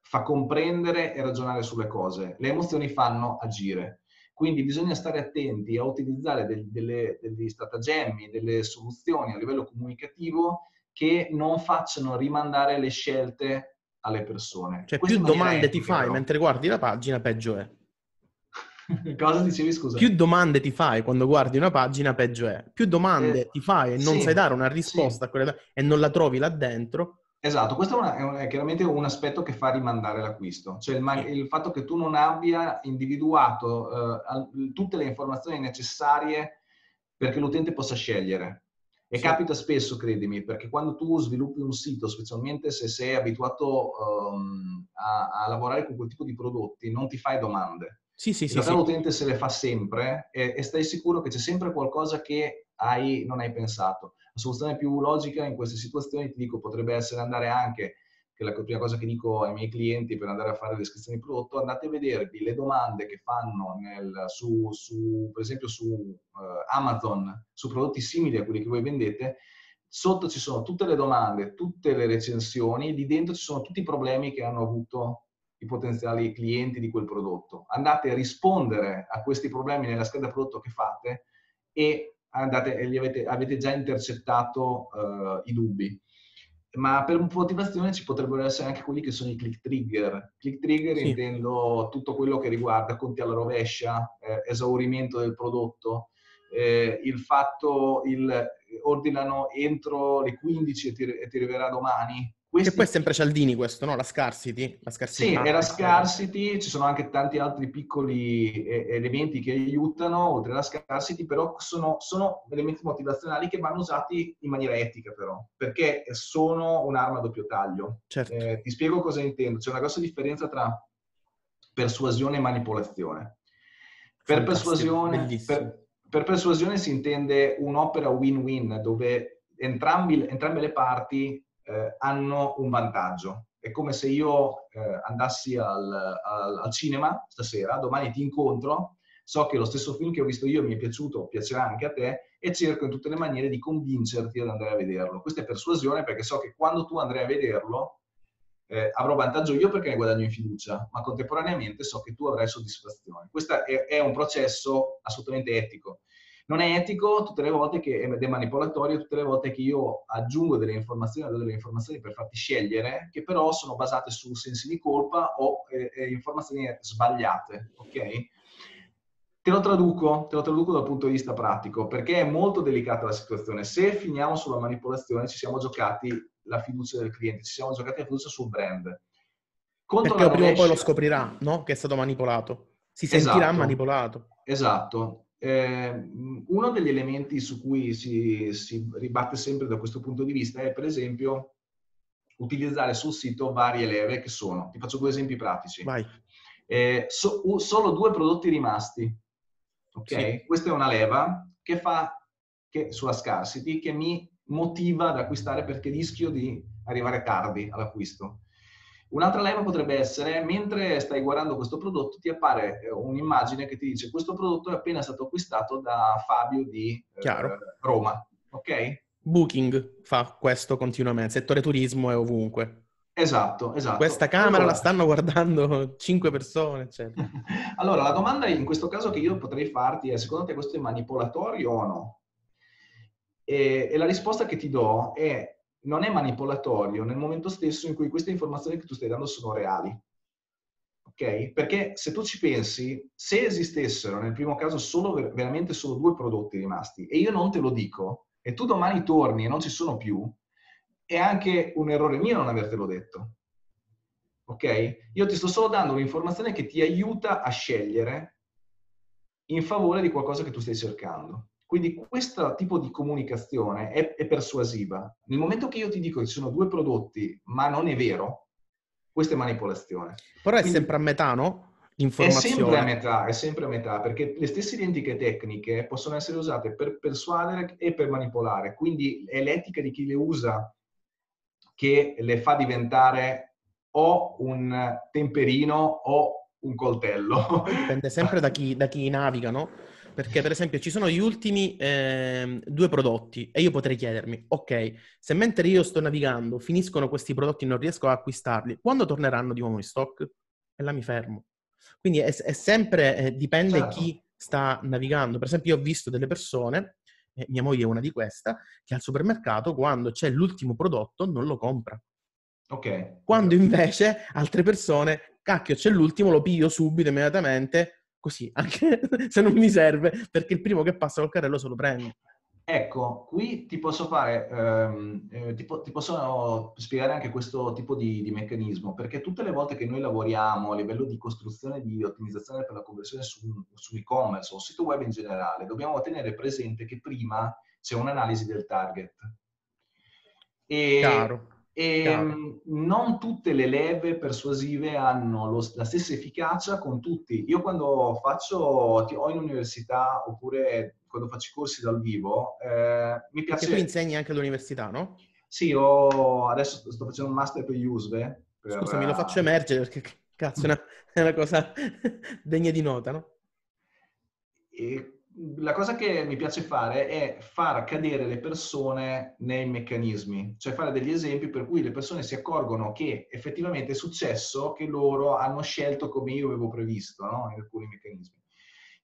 fa comprendere e ragionare sulle cose, le emozioni fanno agire. Quindi bisogna stare attenti a utilizzare del, delle, degli stratagemmi, delle soluzioni a livello comunicativo che non facciano rimandare le scelte alle persone. Cioè Questo più domande ti fai però. mentre guardi la pagina, peggio è. Cosa dicevi, scusa? Più domande ti fai quando guardi una pagina, peggio è. Più domande eh, ti fai e non sì, sai dare una risposta sì. a quelle e non la trovi là dentro, Esatto, questo è, una, è, un, è, chiaramente un aspetto che fa rimandare l'acquisto, cioè il, man- il fatto che tu non abbia individuato eh, tutte le informazioni necessarie perché l'utente possa scegliere. E sì. capita spesso, credimi, perché quando tu sviluppi un sito, specialmente se sei abituato um, a, a, lavorare con quel tipo di prodotti, non ti fai domande. Sì, sì, In realtà sì, l'utente se le fa sempre e, e, stai sicuro che c'è sempre qualcosa che hai, non hai pensato. La soluzione più logica in queste situazioni, ti dico, potrebbe essere andare anche che è la prima cosa che dico ai miei clienti per andare a fare le descrizioni di prodotto, andate a vedervi le domande che fanno nel, su, su, per esempio su uh, Amazon, su prodotti simili a quelli che voi vendete, sotto ci sono tutte le domande, tutte le recensioni, lì dentro ci sono tutti i problemi che hanno avuto i potenziali clienti di quel prodotto. Andate a rispondere a questi problemi nella scheda prodotto che fate e andate, e avete, avete, già intercettato uh, i dubbi ma per motivazione ci potrebbero essere anche quelli che sono i click trigger. Click trigger sì. intendo tutto quello che riguarda conti alla rovescia, eh, esaurimento del prodotto, eh, il fatto, il ordinano entro le 15 e ti, e ti arriverà domani, questi... Che poi è sempre Cialdini questo, no? La scarcity. La scarsità. Sì, è la scarcity, ci sono anche tanti altri piccoli elementi che aiutano, oltre alla scarcity, però sono, sono elementi motivazionali che vanno usati in maniera etica però, perché sono un'arma a doppio taglio. Certo. Eh, ti spiego cosa intendo. C'è una grossa differenza tra persuasione e manipolazione. Per persuasione, per, per persuasione si intende un'opera win-win dove entrambi, entrambe le parti eh, hanno un vantaggio. È come se io eh, andassi al, al, al, cinema stasera, domani ti incontro, so che lo stesso film che ho visto io mi è piaciuto, piacerà anche a te e cerco in tutte le maniere di convincerti ad andare a vederlo. Questa è persuasione perché so che quando tu andrai a vederlo eh, avrò vantaggio io perché ne guadagno in fiducia, ma contemporaneamente so che tu avrai soddisfazione. Questo è, è un processo assolutamente etico. Non è etico tutte le volte che, ed è manipolatorio tutte le volte che io aggiungo delle informazioni, delle informazioni per farti scegliere, che però sono basate su sensi di colpa o eh, eh, informazioni sbagliate, ok? Te lo, traduco, te lo traduco dal punto di vista pratico, perché è molto delicata la situazione. Se finiamo sulla manipolazione, ci siamo giocati la fiducia del cliente, ci siamo giocati la fiducia sul brand. Contro perché prima o poi lo scoprirà, no? Che è stato manipolato. Si sentirà esatto, manipolato. Esatto. Eh, uno degli elementi su cui si, si, ribatte sempre da questo punto di vista è, per esempio, utilizzare sul sito varie leve che sono, ti faccio due esempi pratici. Eh, so, solo due prodotti rimasti. Ok? Sì. Questa è una leva che fa che, sulla scarcity che mi motiva ad acquistare perché rischio di arrivare tardi all'acquisto. Un'altra leva potrebbe essere, mentre stai guardando questo prodotto, ti appare eh, un'immagine che ti dice questo prodotto è appena stato acquistato da Fabio di eh, Roma. Ok? Booking fa questo continuamente, settore turismo è ovunque. Esatto, esatto. Questa camera allora... la stanno guardando cinque persone, eccetera. allora, la domanda in questo caso che io potrei farti è, secondo te questo è manipolatorio o no? E, e la risposta che ti do è non è manipolatorio nel momento stesso in cui queste informazioni che tu stai dando sono reali. Ok? Perché se tu ci pensi, se esistessero nel primo caso solo, veramente solo due prodotti rimasti e io non te lo dico e tu domani torni e non ci sono più, è anche un errore mio non avertelo detto. Ok? Io ti sto solo dando un'informazione che ti aiuta a scegliere in favore di qualcosa che tu stai cercando. Quindi questo tipo di comunicazione è, è, persuasiva. Nel momento che io ti dico che ci sono due prodotti, ma non è vero, questa è manipolazione. Però è Quindi, sempre a metà, no? L'informazione. È sempre a metà, è sempre a metà, perché le stesse identiche tecniche possono essere usate per persuadere e per manipolare. Quindi è l'etica di chi le usa che le fa diventare o un temperino o un coltello. Dipende sempre da chi, da chi naviga, no? Perché, per esempio, ci sono gli ultimi eh, due prodotti e io potrei chiedermi, ok, se mentre io sto navigando finiscono questi prodotti e non riesco a acquistarli, quando torneranno di nuovo in stock? E là mi fermo. Quindi è, è sempre, eh, dipende certo. chi sta navigando. Per esempio, io ho visto delle persone, eh, mia moglie è una di queste, che al supermercato, quando c'è l'ultimo prodotto, non lo compra. Ok. Quando invece altre persone, cacchio, c'è l'ultimo, lo piglio subito, immediatamente, così, anche se non mi serve, perché il primo che passa col carrello se lo prende. Ecco, qui ti posso fare, ehm, eh, ti, po- ti, posso spiegare anche questo tipo di, di, meccanismo, perché tutte le volte che noi lavoriamo a livello di costruzione di ottimizzazione per la conversione su, su e-commerce o sito web in generale, dobbiamo tenere presente che prima c'è un'analisi del target. E, Chiaro. E Chiaro. non tutte le leve persuasive hanno lo, la stessa efficacia con tutti. Io quando faccio, o in università oppure quando faccio i corsi dal vivo, eh, mi piace... Perché tu insegni anche all'università, no? Sì, ho... adesso sto facendo un master per USVE. Per... Scusami, lo faccio emergere perché cazzo è una, è una cosa degna di nota, no? E la cosa che mi piace fare è far cadere le persone nei meccanismi, cioè fare degli esempi per cui le persone si accorgono che effettivamente è successo che loro hanno scelto come io avevo previsto no? in alcuni meccanismi.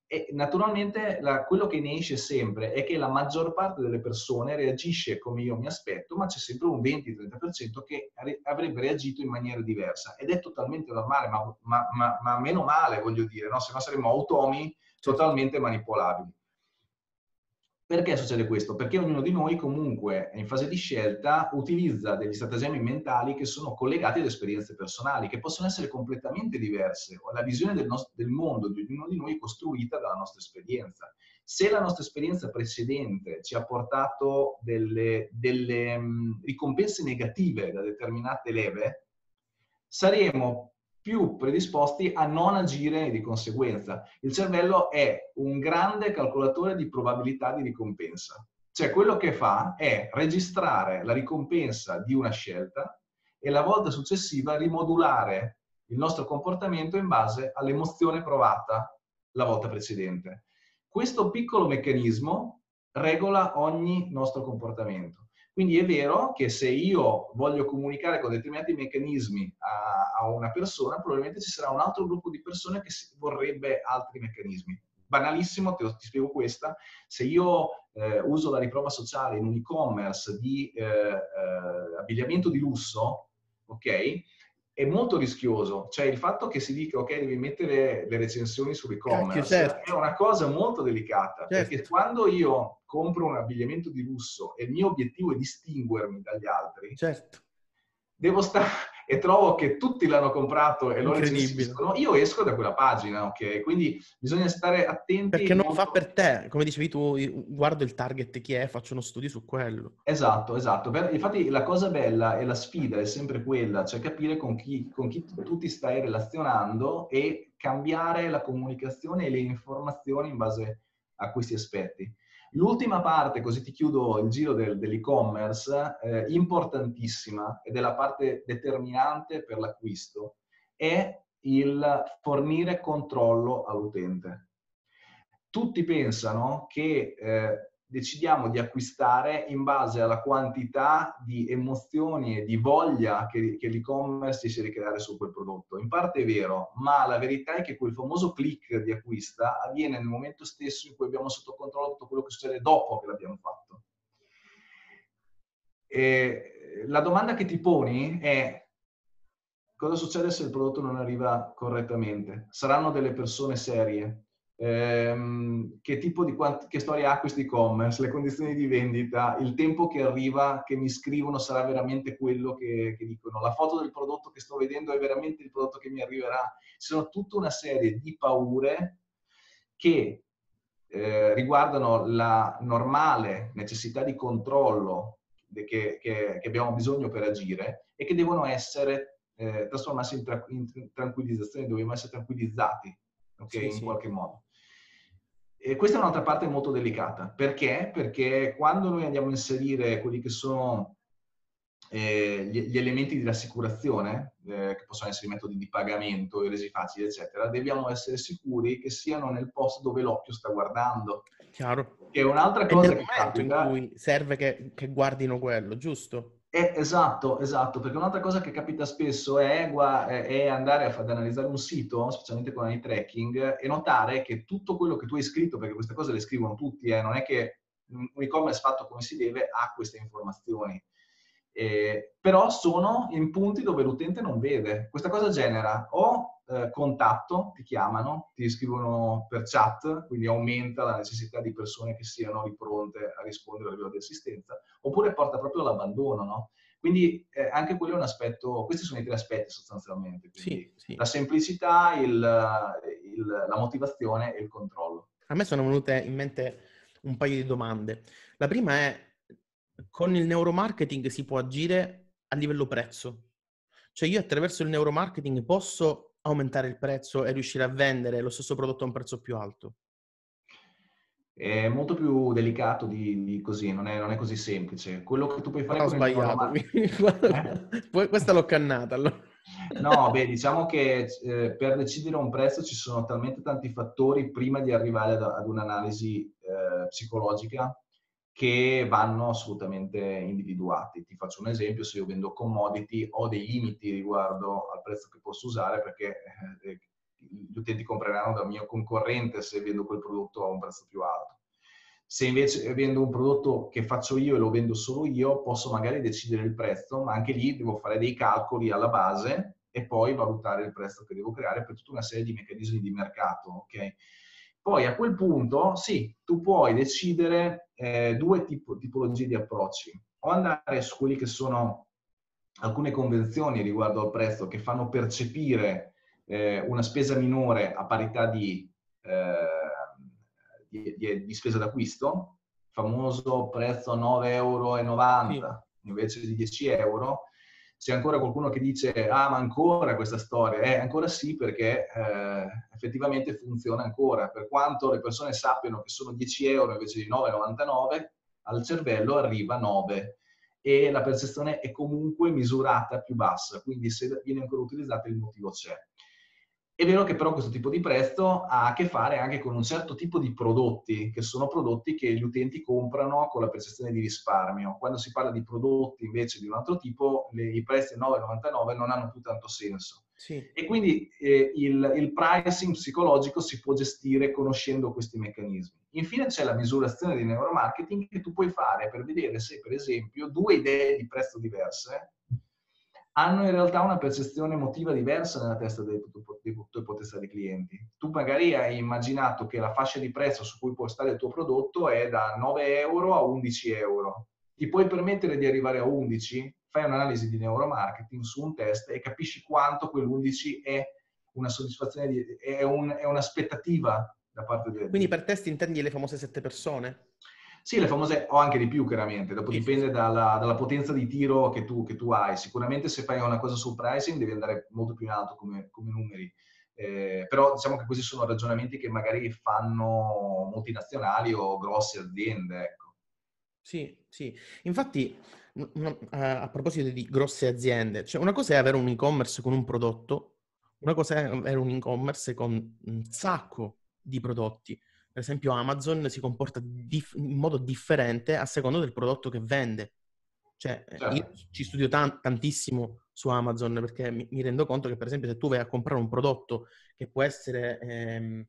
E naturalmente la, quello che ne esce sempre è che la maggior parte delle persone reagisce come io mi aspetto, ma c'è sempre un 20-30% che avrebbe reagito in maniera diversa. Ed è totalmente normale, ma, ma, ma, ma meno male, voglio dire, no? se no saremmo automi totalmente manipolabili. Perché succede questo? Perché ognuno di noi comunque in fase di scelta utilizza degli stratagemmi mentali che sono collegati ad esperienze personali, che possono essere completamente diverse. La visione del, nostro, del mondo di ognuno di noi è costruita dalla nostra esperienza. Se la nostra esperienza precedente ci ha portato delle, delle mh, ricompense negative da determinate leve, saremo più predisposti a non agire di conseguenza. Il cervello è un grande calcolatore di probabilità di ricompensa. Cioè quello che fa è registrare la ricompensa di una scelta e la volta successiva rimodulare il nostro comportamento in base all'emozione provata la volta precedente. Questo piccolo meccanismo regola ogni nostro comportamento. Quindi è vero che se io voglio comunicare con determinati meccanismi a, a una persona, probabilmente ci sarà un altro gruppo di persone che vorrebbe altri meccanismi. Banalissimo, te lo, ti spiego questa, se io eh, uso la riprova sociale in un e-commerce di eh, eh, abbigliamento di lusso, ok? è molto rischioso. Cioè il fatto che si dica ok, devi mettere le recensioni sull'e-commerce certo. è una cosa molto delicata, certo. perché quando io compro un abbigliamento di lusso e il mio obiettivo è distinguermi dagli altri, certo. devo stare e trovo che tutti l'hanno comprato e lo recensiscono, io esco da quella pagina, ok? Quindi bisogna stare attenti. Perché non fa per te, come dicevi tu, guardo il target chi è, faccio uno studio su quello. Esatto, esatto. Infatti la cosa bella e la sfida è sempre quella, cioè capire con chi, con chi tu ti stai relazionando e cambiare la comunicazione e le informazioni in base a questi aspetti. L'ultima parte, così ti chiudo il giro del, dell'e-commerce, eh, importantissima ed è la parte determinante per l'acquisto, è il fornire controllo all'utente. Tutti pensano che eh, decidiamo di acquistare in base alla quantità di emozioni e di voglia che, che l'e-commerce riesce a ricreare su quel prodotto. In parte è vero, ma la verità è che quel famoso click di acquista avviene nel momento stesso in cui abbiamo sotto controllo tutto quello che succede dopo che l'abbiamo fatto. E la domanda che ti poni è cosa succede se il prodotto non arriva correttamente? Saranno delle persone serie? Ehm, che tipo di quant- che storia ha questo e-commerce, le condizioni di vendita, il tempo che arriva, che mi scrivono sarà veramente quello che, che, dicono, la foto del prodotto che sto vedendo è veramente il prodotto che mi arriverà. Ci sono tutta una serie di paure che eh, riguardano la normale necessità di controllo che, che, che, abbiamo bisogno per agire e che devono essere eh, trasformarsi in, tra- in tranquillizzazione, dobbiamo essere tranquillizzati okay, sì, in sì. qualche modo. E questa è un'altra parte molto delicata. Perché? Perché quando noi andiamo a inserire quelli che sono eh, gli, gli, elementi di rassicurazione, eh, che possono essere i metodi di pagamento, i resi facili, eccetera, dobbiamo essere sicuri che siano nel posto dove l'occhio sta guardando. Chiaro. Che è un'altra cosa che capita... in cui serve che, che guardino quello, giusto? Eh, esatto, esatto, perché un'altra cosa che capita spesso è, è andare ad analizzare un sito, specialmente con i tracking, e notare che tutto quello che tu hai scritto, perché queste cose le scrivono tutti, eh, non è che un e-commerce fatto come si deve ha queste informazioni, eh, però sono in punti dove l'utente non vede. Questa cosa genera o eh, contatto, ti chiamano, ti scrivono per chat, quindi aumenta la necessità di persone che siano pronte a rispondere a livello di assistenza, oppure porta proprio all'abbandono, no? Quindi eh, anche quello è un aspetto, questi sono i tre aspetti sostanzialmente, sì, sì. la semplicità, il, il, la motivazione e il controllo. A me sono venute in mente un paio di domande. La prima è, con il neuromarketing si può agire a livello prezzo? Cioè io attraverso il neuromarketing posso aumentare il prezzo e riuscire a vendere lo stesso prodotto a un prezzo più alto? È molto più delicato di, di così, non è, non è, così semplice. Quello che tu puoi fare... Ho sbagliato, eh? questa l'ho cannata allora. No, beh, diciamo che eh, per decidere un prezzo ci sono talmente tanti fattori prima di arrivare ad, ad un'analisi eh, psicologica che vanno assolutamente individuati. Ti faccio un esempio, se io vendo commodity ho dei limiti riguardo al prezzo che posso usare perché eh, gli utenti compreranno dal mio concorrente se vendo quel prodotto a un prezzo più alto. Se invece vendo un prodotto che faccio io e lo vendo solo io, posso magari decidere il prezzo, ma anche lì devo fare dei calcoli alla base e poi valutare il prezzo che devo creare per tutta una serie di meccanismi di mercato. Okay? Poi a quel punto, sì, tu puoi decidere eh, due tipo, tipologie di approcci. O andare su quelli che sono alcune convenzioni riguardo al prezzo che fanno percepire eh, una spesa minore a parità di, eh, di, di, di spesa d'acquisto, famoso prezzo 9,90 euro sì. invece di 10 euro, c'è ancora qualcuno che dice ah ma ancora questa storia, eh ancora sì perché eh, effettivamente funziona ancora, per quanto le persone sappiano che sono 10 euro invece di 9,99, al cervello arriva 9 e la percezione è comunque misurata più bassa, quindi se viene ancora utilizzata il motivo c'è. È vero che però questo tipo di prezzo ha a che fare anche con un certo tipo di prodotti, che sono prodotti che gli utenti comprano con la percezione di risparmio. Quando si parla di prodotti invece di un altro tipo, le, i prezzi 9,99 non hanno più tanto senso. Sì. E quindi eh, il, il pricing psicologico si può gestire conoscendo questi meccanismi. Infine c'è la misurazione di neuromarketing che tu puoi fare per vedere se, per esempio, due idee di prezzo diverse hanno in realtà una percezione emotiva diversa nella testa dei, tuoi potenziali clienti. Tu magari hai immaginato che la fascia di prezzo su cui può stare il tuo prodotto è da 9 euro a 11 euro. Ti puoi permettere di arrivare a 11? Fai un'analisi di neuromarketing su un test e capisci quanto quell'11 è una soddisfazione, di, è, un, è un'aspettativa da parte del... Quindi per test intendi le famose sette persone? Sì, le famose, o anche di più chiaramente, dopo dipende dalla, dalla potenza di tiro che tu, che tu, hai. Sicuramente se fai una cosa sul pricing devi andare molto più in alto come, come numeri. Eh, però diciamo che questi sono ragionamenti che magari fanno multinazionali o grosse aziende. Ecco. Sì, sì. Infatti, a proposito di grosse aziende, cioè una cosa è avere un e-commerce con un prodotto, una cosa è avere un e-commerce con un sacco di prodotti per esempio Amazon si comporta dif- in modo differente a seconda del prodotto che vende. Cioè, eh, certo. io ci studio tan- tantissimo su Amazon perché mi-, mi, rendo conto che, per esempio, se tu vai a comprare un prodotto che può essere ehm,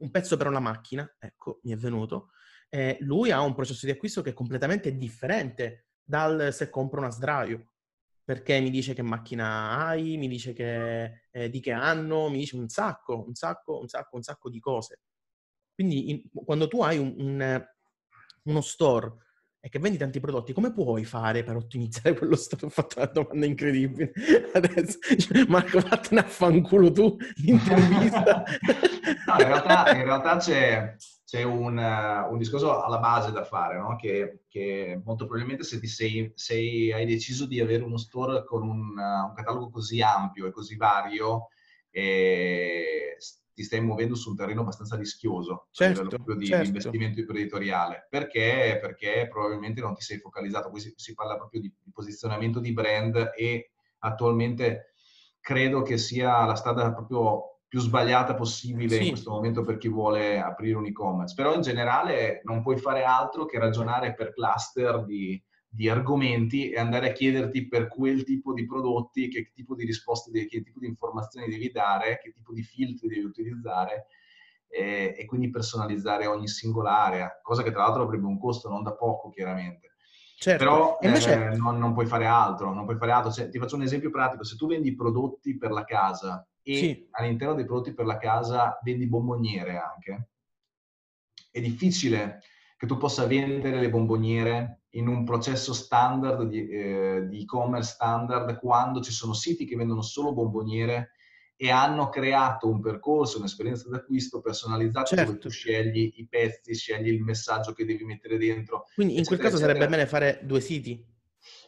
un pezzo per una macchina, ecco, mi è venuto, eh, lui ha un processo di acquisto che è completamente differente dal se compro una sdraio. Perché mi dice che macchina hai, mi dice che, eh, di che anno, mi dice un sacco, un sacco, un sacco, un sacco di cose. Quindi in, quando tu hai un, un, uno store e che vendi tanti prodotti, come puoi fare per ottimizzare quello store? Ho fatto una domanda incredibile. Adesso, cioè, Marco, vattene a fanculo tu l'intervista. no, in realtà, in realtà c'è, c'è un, un, discorso alla base da fare, no? che, che, molto probabilmente se, sei, se hai deciso di avere uno store con un, un catalogo così ampio e così vario, eh, ti stai muovendo su un terreno abbastanza rischioso certo, a livello di, certo. di, investimento imprenditoriale. Perché? Perché probabilmente non ti sei focalizzato. Qui si, si parla proprio di, di, posizionamento di brand e attualmente credo che sia la strada proprio più sbagliata possibile sì. in questo momento per chi vuole aprire un e-commerce. Però in generale non puoi fare altro che ragionare per cluster di, di argomenti e andare a chiederti per quel tipo di prodotti che tipo di risposte, che tipo di informazioni devi dare, che tipo di filtri devi utilizzare e, e quindi personalizzare ogni singola area, cosa che tra l'altro avrebbe un costo non da poco chiaramente. Certo. Però invece... eh, non, non, puoi fare altro, non puoi fare altro. Cioè, ti faccio un esempio pratico, se tu vendi prodotti per la casa e sì. all'interno dei prodotti per la casa vendi bomboniere anche, è difficile che tu possa vendere le bomboniere in un processo standard di, eh, di e-commerce standard quando ci sono siti che vendono solo bomboniere e hanno creato un percorso, un'esperienza d'acquisto personalizzata certo. dove tu scegli i pezzi, scegli il messaggio che devi mettere dentro. Quindi in quel caso eccetera. sarebbe bene fare due siti?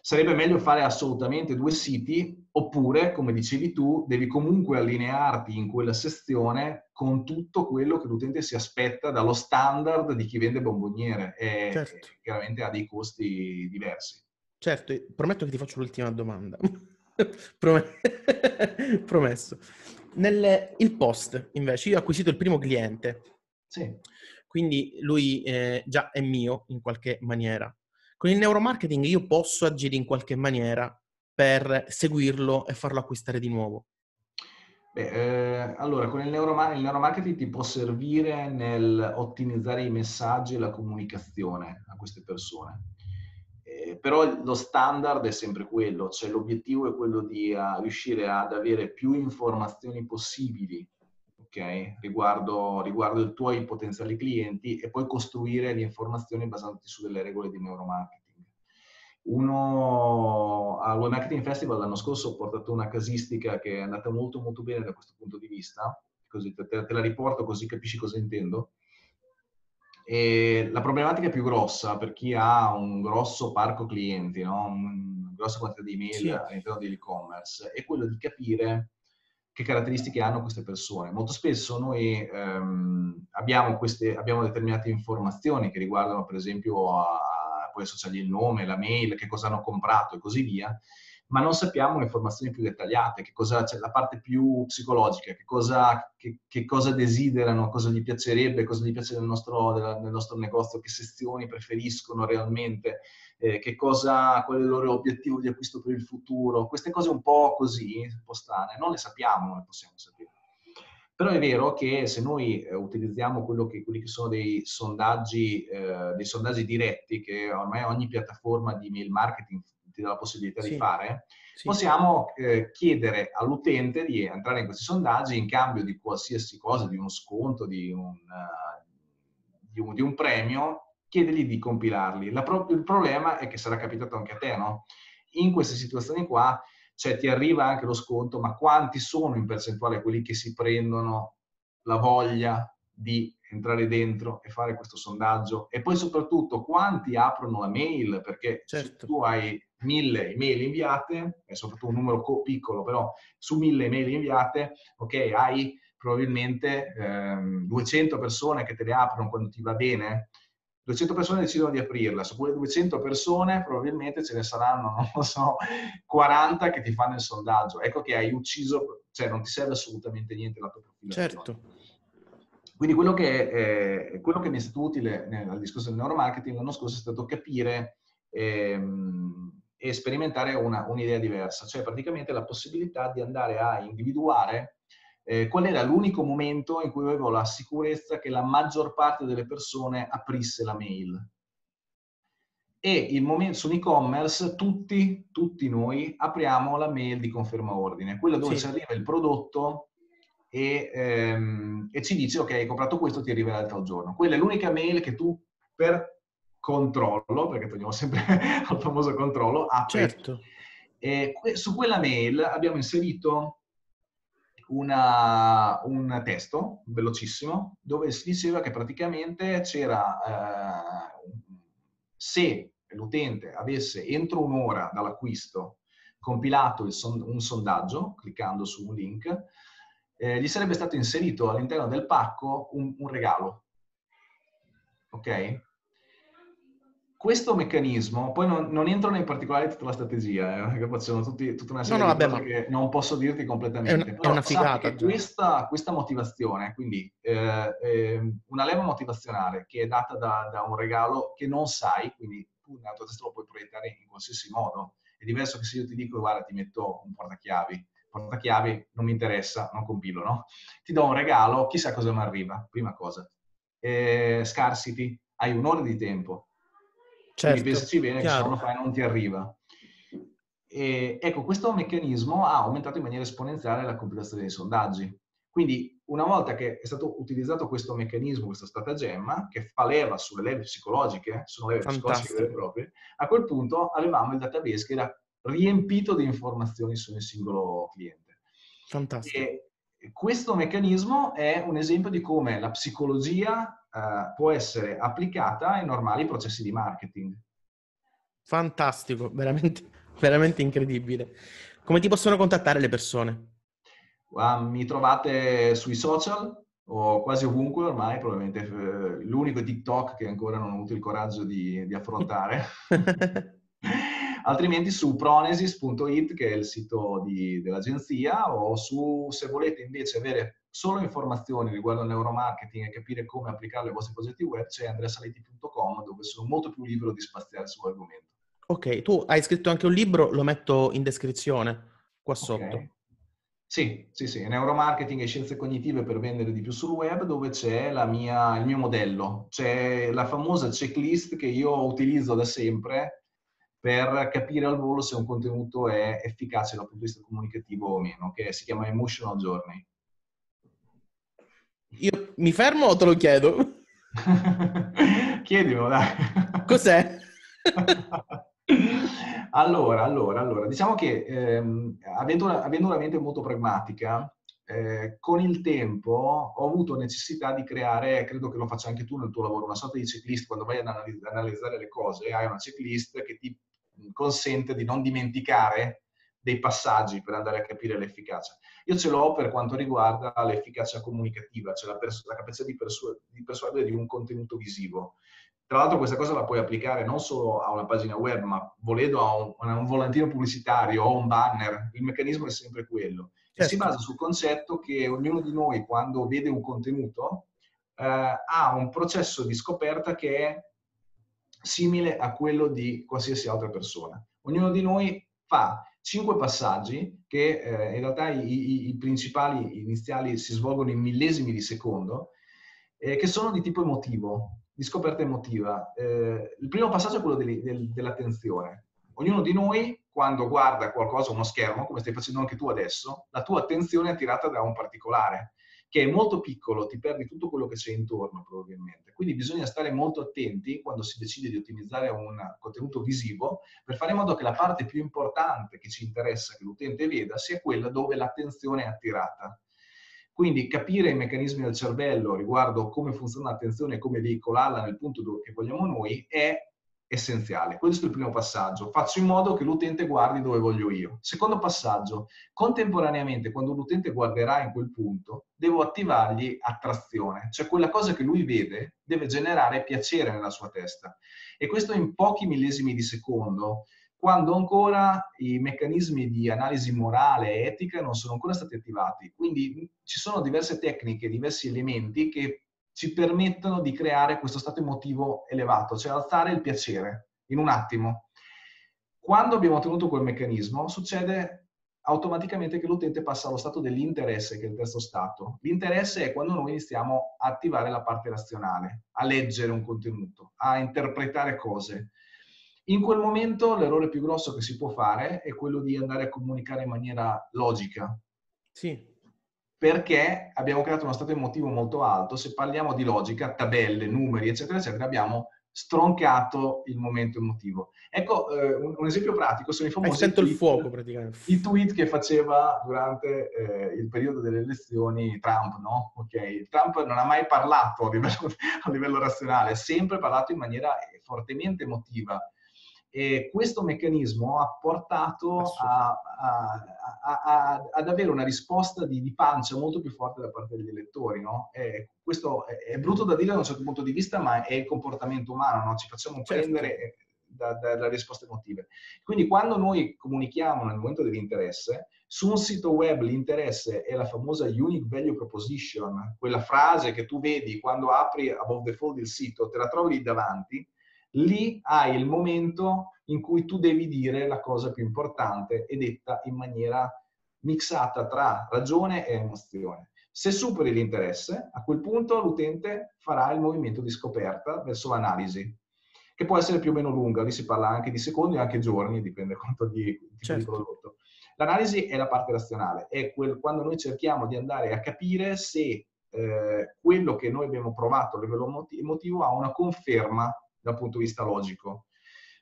Sarebbe meglio fare assolutamente due siti, oppure, come dicevi tu, devi comunque allinearti in quella sezione con tutto quello che l'utente si aspetta dallo standard di chi vende bomboniere e certo. chiaramente ha dei costi diversi. Certo, prometto che ti faccio l'ultima domanda. Promesso. Nel il post, invece, io ho acquisito il primo cliente. Sì. Quindi lui eh, già è mio in qualche maniera. Con il neuromarketing io posso agire in qualche maniera per seguirlo e farlo acquistare di nuovo. Beh, eh, allora, con il, neuroma- il, neuromarketing ti può servire nel ottimizzare i messaggi e la comunicazione a queste persone. Eh, però lo standard è sempre quello, cioè l'obiettivo è quello di uh, riuscire ad avere più informazioni possibili okay, riguardo, riguardo i tuoi potenziali clienti e poi costruire le informazioni basandoti su delle regole di neuromarketing. Uno al Web Marketing Festival l'anno scorso ho portato una casistica che è andata molto molto bene da questo punto di vista, così te, te la riporto così capisci cosa intendo. E la problematica più grossa per chi ha un grosso parco clienti, no? una grossa quantità di email sì. all'interno dell'e-commerce, è quello di capire che caratteristiche hanno queste persone. Molto spesso noi ehm, abbiamo, queste, abbiamo, determinate informazioni che riguardano per esempio a, poi associargli il nome, la mail, che cosa hanno comprato e così via, ma non sappiamo informazioni più dettagliate, che cosa, cioè la parte più psicologica, che cosa, che, che cosa desiderano, cosa gli piacerebbe, cosa gli piace nel nostro, nel nostro negozio, che sezioni preferiscono realmente, eh, che cosa, qual è il loro obiettivo di acquisto per il futuro. Queste cose un po' così, un po' strane, non le sappiamo, non le possiamo sapere. Però è vero che se noi eh, utilizziamo che, quelli che sono dei sondaggi, eh, dei sondaggi diretti, che ormai ogni piattaforma di mail marketing ti dà la possibilità sì. di fare, sì. possiamo eh, chiedere all'utente di entrare in questi sondaggi in cambio di qualsiasi cosa, di uno sconto, di un, uh, di un, di un premio, chiedergli di compilarli. Pro- il problema è che sarà capitato anche a te, no? In queste situazioni qua, cioè ti arriva anche lo sconto, ma quanti sono in percentuale quelli che si prendono la voglia di entrare dentro e fare questo sondaggio e poi soprattutto quanti aprono la mail perché certo. tu hai mille email inviate, è soprattutto un numero piccolo, però su mille email inviate, ok, hai probabilmente ehm, 200 persone che te le aprono quando ti va bene, 200 persone decidono di aprirla, su quelle 200 persone probabilmente ce ne saranno, non lo so, 40 che ti fanno il sondaggio. Ecco che hai ucciso, cioè non ti serve assolutamente niente la tua profilazione. Certo. Quindi quello che, eh, quello che mi è stato utile nel discorso del neuromarketing l'anno scorso è stato capire ehm, e sperimentare una, un'idea diversa, cioè praticamente la possibilità di andare a individuare eh, qual era l'unico momento in cui avevo la sicurezza che la maggior parte delle persone aprisse la mail. E il momento, su e-commerce tutti, tutti noi apriamo la mail di conferma ordine, quella dove sì. ci arriva il prodotto e, ehm, e, ci dice ok, hai comprato questo, ti arriverà il tal giorno. Quella è l'unica mail che tu per controllo, perché torniamo sempre al famoso controllo, apri. Certo. E su quella mail abbiamo inserito una, un testo velocissimo dove si diceva che praticamente c'era eh, se l'utente avesse entro un'ora dall'acquisto compilato son, un sondaggio cliccando su un link, eh, gli sarebbe stato inserito all'interno del pacco un, un regalo. Ok? Questo meccanismo, poi non, non, entro nei particolari di tutta la strategia, eh, perché poi sono tutti, tutta una serie no, no, vabbè, cose che non posso dirti completamente. È, un, è una figata. Questa, questa, motivazione, quindi eh, eh, una leva motivazionale che è data da, da, un regalo che non sai, quindi tu nel tuo testo lo puoi proiettare in qualsiasi modo. È diverso che se io ti dico, guarda, ti metto un portachiavi. Portachiavi non mi interessa, non compilo, no? Ti do un regalo, chissà cosa mi arriva, prima cosa. Eh, scarcity, hai un'ora di tempo Certo, pensaci bene chiaro. che se non lo fai non ti arriva. E, ecco, questo meccanismo ha aumentato in maniera esponenziale la compilazione dei sondaggi. Quindi una volta che è stato utilizzato questo meccanismo, questo stratagemma, che fa leva sulle leve psicologiche, sono leve Fantastico. psicologiche vere e proprie, a quel punto avevamo il database che era riempito di informazioni sul singolo cliente. Fantastico. E questo meccanismo è un esempio di come la psicologia eh, può essere applicata ai normali processi di marketing. Fantastico, veramente, veramente incredibile. Come ti possono contattare le persone? Uh, mi trovate sui social o quasi ovunque ormai, probabilmente eh, l'unico TikTok che ancora non ho avuto il coraggio di, di affrontare. altrimenti su pronesis.it che è il sito di, dell'agenzia o su se volete invece avere solo informazioni riguardo al neuromarketing e capire come applicarle ai vostri progetti web c'è andreasaliti.com dove sono molto più libero di spaziare sull'argomento. Ok, tu hai scritto anche un libro, lo metto in descrizione qua sotto. Okay. Sì, sì, sì, neuromarketing e scienze cognitive per vendere di più sul web, dove c'è mia, il mio modello. C'è la famosa checklist che io utilizzo da sempre per capire al volo se un contenuto è efficace dal punto di vista comunicativo o meno, che si chiama Emotional Journey. Io mi fermo o te lo chiedo? Chiedilo, dai. Cos'è? allora, allora, allora, diciamo che ehm, avendo, una, avendo, una, mente molto pragmatica, eh, con il tempo ho avuto necessità di creare, credo che lo faccia anche tu nel tuo lavoro, una sorta di checklist. Quando vai ad analizzare le cose, hai una checklist che ti consente di non dimenticare dei passaggi per andare a capire l'efficacia. Io ce l'ho per quanto riguarda l'efficacia comunicativa, cioè la, pers- la capacità di, persu- di, persuadere di un contenuto visivo. Tra l'altro questa cosa la puoi applicare non solo a una pagina web, ma volendo a un, a un volantino pubblicitario o un banner, il meccanismo è sempre quello. Certo. E si basa sul concetto che ognuno di noi quando vede un contenuto eh, ha un processo di scoperta che è simile a quello di qualsiasi altra persona. Ognuno di noi fa cinque passaggi che eh, in realtà i, i, i, principali iniziali si svolgono in millesimi di secondo, eh, che sono di tipo emotivo, di scoperta emotiva. Eh, il primo passaggio è quello del, del, dell'attenzione. Ognuno di noi, quando guarda qualcosa, uno schermo, come stai facendo anche tu adesso, la tua attenzione è attirata da un particolare che è molto piccolo, ti perdi tutto quello che c'è intorno probabilmente. Quindi bisogna stare molto attenti quando si decide di ottimizzare un contenuto visivo per fare in modo che la parte più importante che ci interessa che l'utente veda sia quella dove l'attenzione è attirata. Quindi capire i meccanismi del cervello riguardo come funziona l'attenzione e come veicolarla nel punto che vogliamo noi è essenziale. Questo è il primo passaggio. Faccio in modo che l'utente guardi dove voglio io. Secondo passaggio, contemporaneamente, quando l'utente guarderà in quel punto, devo attivargli attrazione, cioè quella cosa che lui vede deve generare piacere nella sua testa. E questo in pochi millesimi di secondo, quando ancora i meccanismi di analisi morale e etica non sono ancora stati attivati. Quindi ci sono diverse tecniche, diversi elementi che ci permettono di creare questo stato emotivo elevato, cioè alzare il piacere in un attimo. Quando abbiamo ottenuto quel meccanismo, succede automaticamente che l'utente passa allo stato dell'interesse, che è il terzo stato. L'interesse è quando noi iniziamo a attivare la parte razionale, a leggere un contenuto, a interpretare cose. In quel momento l'errore più grosso che si può fare è quello di andare a comunicare in maniera logica. Sì perché abbiamo creato uno stato emotivo molto alto. Se parliamo di logica, tabelle, numeri, eccetera, eccetera, abbiamo stroncato il momento emotivo. Ecco eh, un, un, esempio pratico, sono i famosi sento tweet, il fuoco praticamente. I tweet che faceva durante eh, il periodo delle elezioni Trump, no? Ok, Trump non ha mai parlato a livello, a livello razionale, ha sempre parlato in maniera fortemente emotiva e questo meccanismo ha portato a, a, a, ad avere una risposta di, di, pancia molto più forte da parte degli elettori. No? questo è, è, brutto da dire da un certo punto di vista, ma è il comportamento umano, no? ci facciamo certo. prendere da, da, da, risposte emotive. Quindi quando noi comunichiamo nel momento dell'interesse, su un sito web l'interesse è la famosa Unique Value Proposition, quella frase che tu vedi quando apri above the fold il sito, te la trovi lì davanti, lì hai il momento in cui tu devi dire la cosa più importante e detta in maniera mixata tra ragione e emozione. Se superi l'interesse, a quel punto l'utente farà il movimento di scoperta verso l'analisi. che può essere più o meno lunga, lì si parla anche di secondi e anche giorni, dipende quanto di, tipo certo. di prodotto. L'analisi è la parte razionale, è quel, quando noi cerchiamo di andare a capire se eh, quello che noi abbiamo provato a livello emotivo ha una conferma dal punto di vista logico.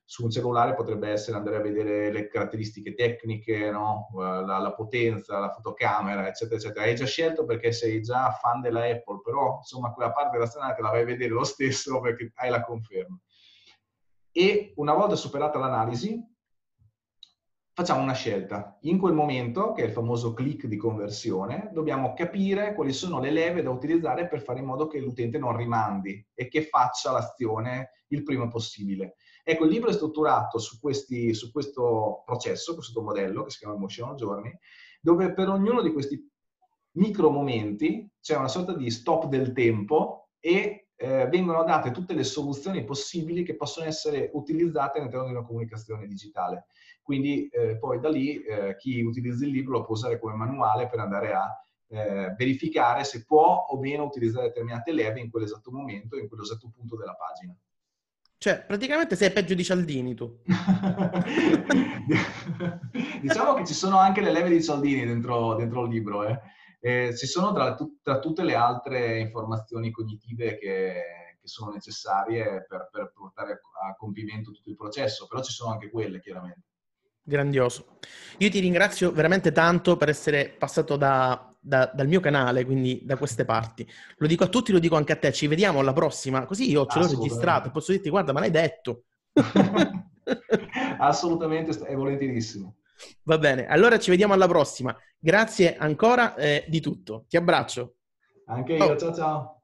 Su un cellulare potrebbe essere andare a vedere le caratteristiche tecniche, no? la, la, potenza, la fotocamera, eccetera, eccetera. Hai già scelto perché sei già fan della Apple, però insomma quella parte razionale te la vai a vedere lo stesso perché hai la conferma. E una volta superata l'analisi, facciamo una scelta. In quel momento, che è il famoso click di conversione, dobbiamo capire quali sono le leve da utilizzare per fare in modo che l'utente non rimandi e che faccia l'azione il prima possibile. Ecco, il libro è strutturato su, questi, su questo processo, questo modello che si chiama Emotional Journey, dove per ognuno di questi micro momenti c'è una sorta di stop del tempo e eh, vengono date tutte le soluzioni possibili che possono essere utilizzate all'interno di una comunicazione digitale. Quindi eh, poi da lì eh, chi utilizza il libro lo può usare come manuale per andare a eh, verificare se può o meno utilizzare determinate leve in quell'esatto momento, in quell'esatto punto della pagina. Cioè, praticamente sei peggio di Cialdini tu. diciamo che ci sono anche le leve di Cialdini dentro, dentro il libro, eh. Eh, ci sono tra, tra, tutte le altre informazioni cognitive che, che sono necessarie per, per, portare a compimento tutto il processo, però ci sono anche quelle, chiaramente. Grandioso. Io ti ringrazio veramente tanto per essere passato da, da, dal mio canale, quindi da queste parti. Lo dico a tutti, lo dico anche a te. Ci vediamo alla prossima, così io ce l'ho registrato e posso dirti, guarda, ma l'hai detto. Assolutamente, è volentierissimo. Va bene, allora ci vediamo alla prossima. Grazie ancora eh, di tutto. Ti abbraccio. Anche io, ciao ciao. ciao.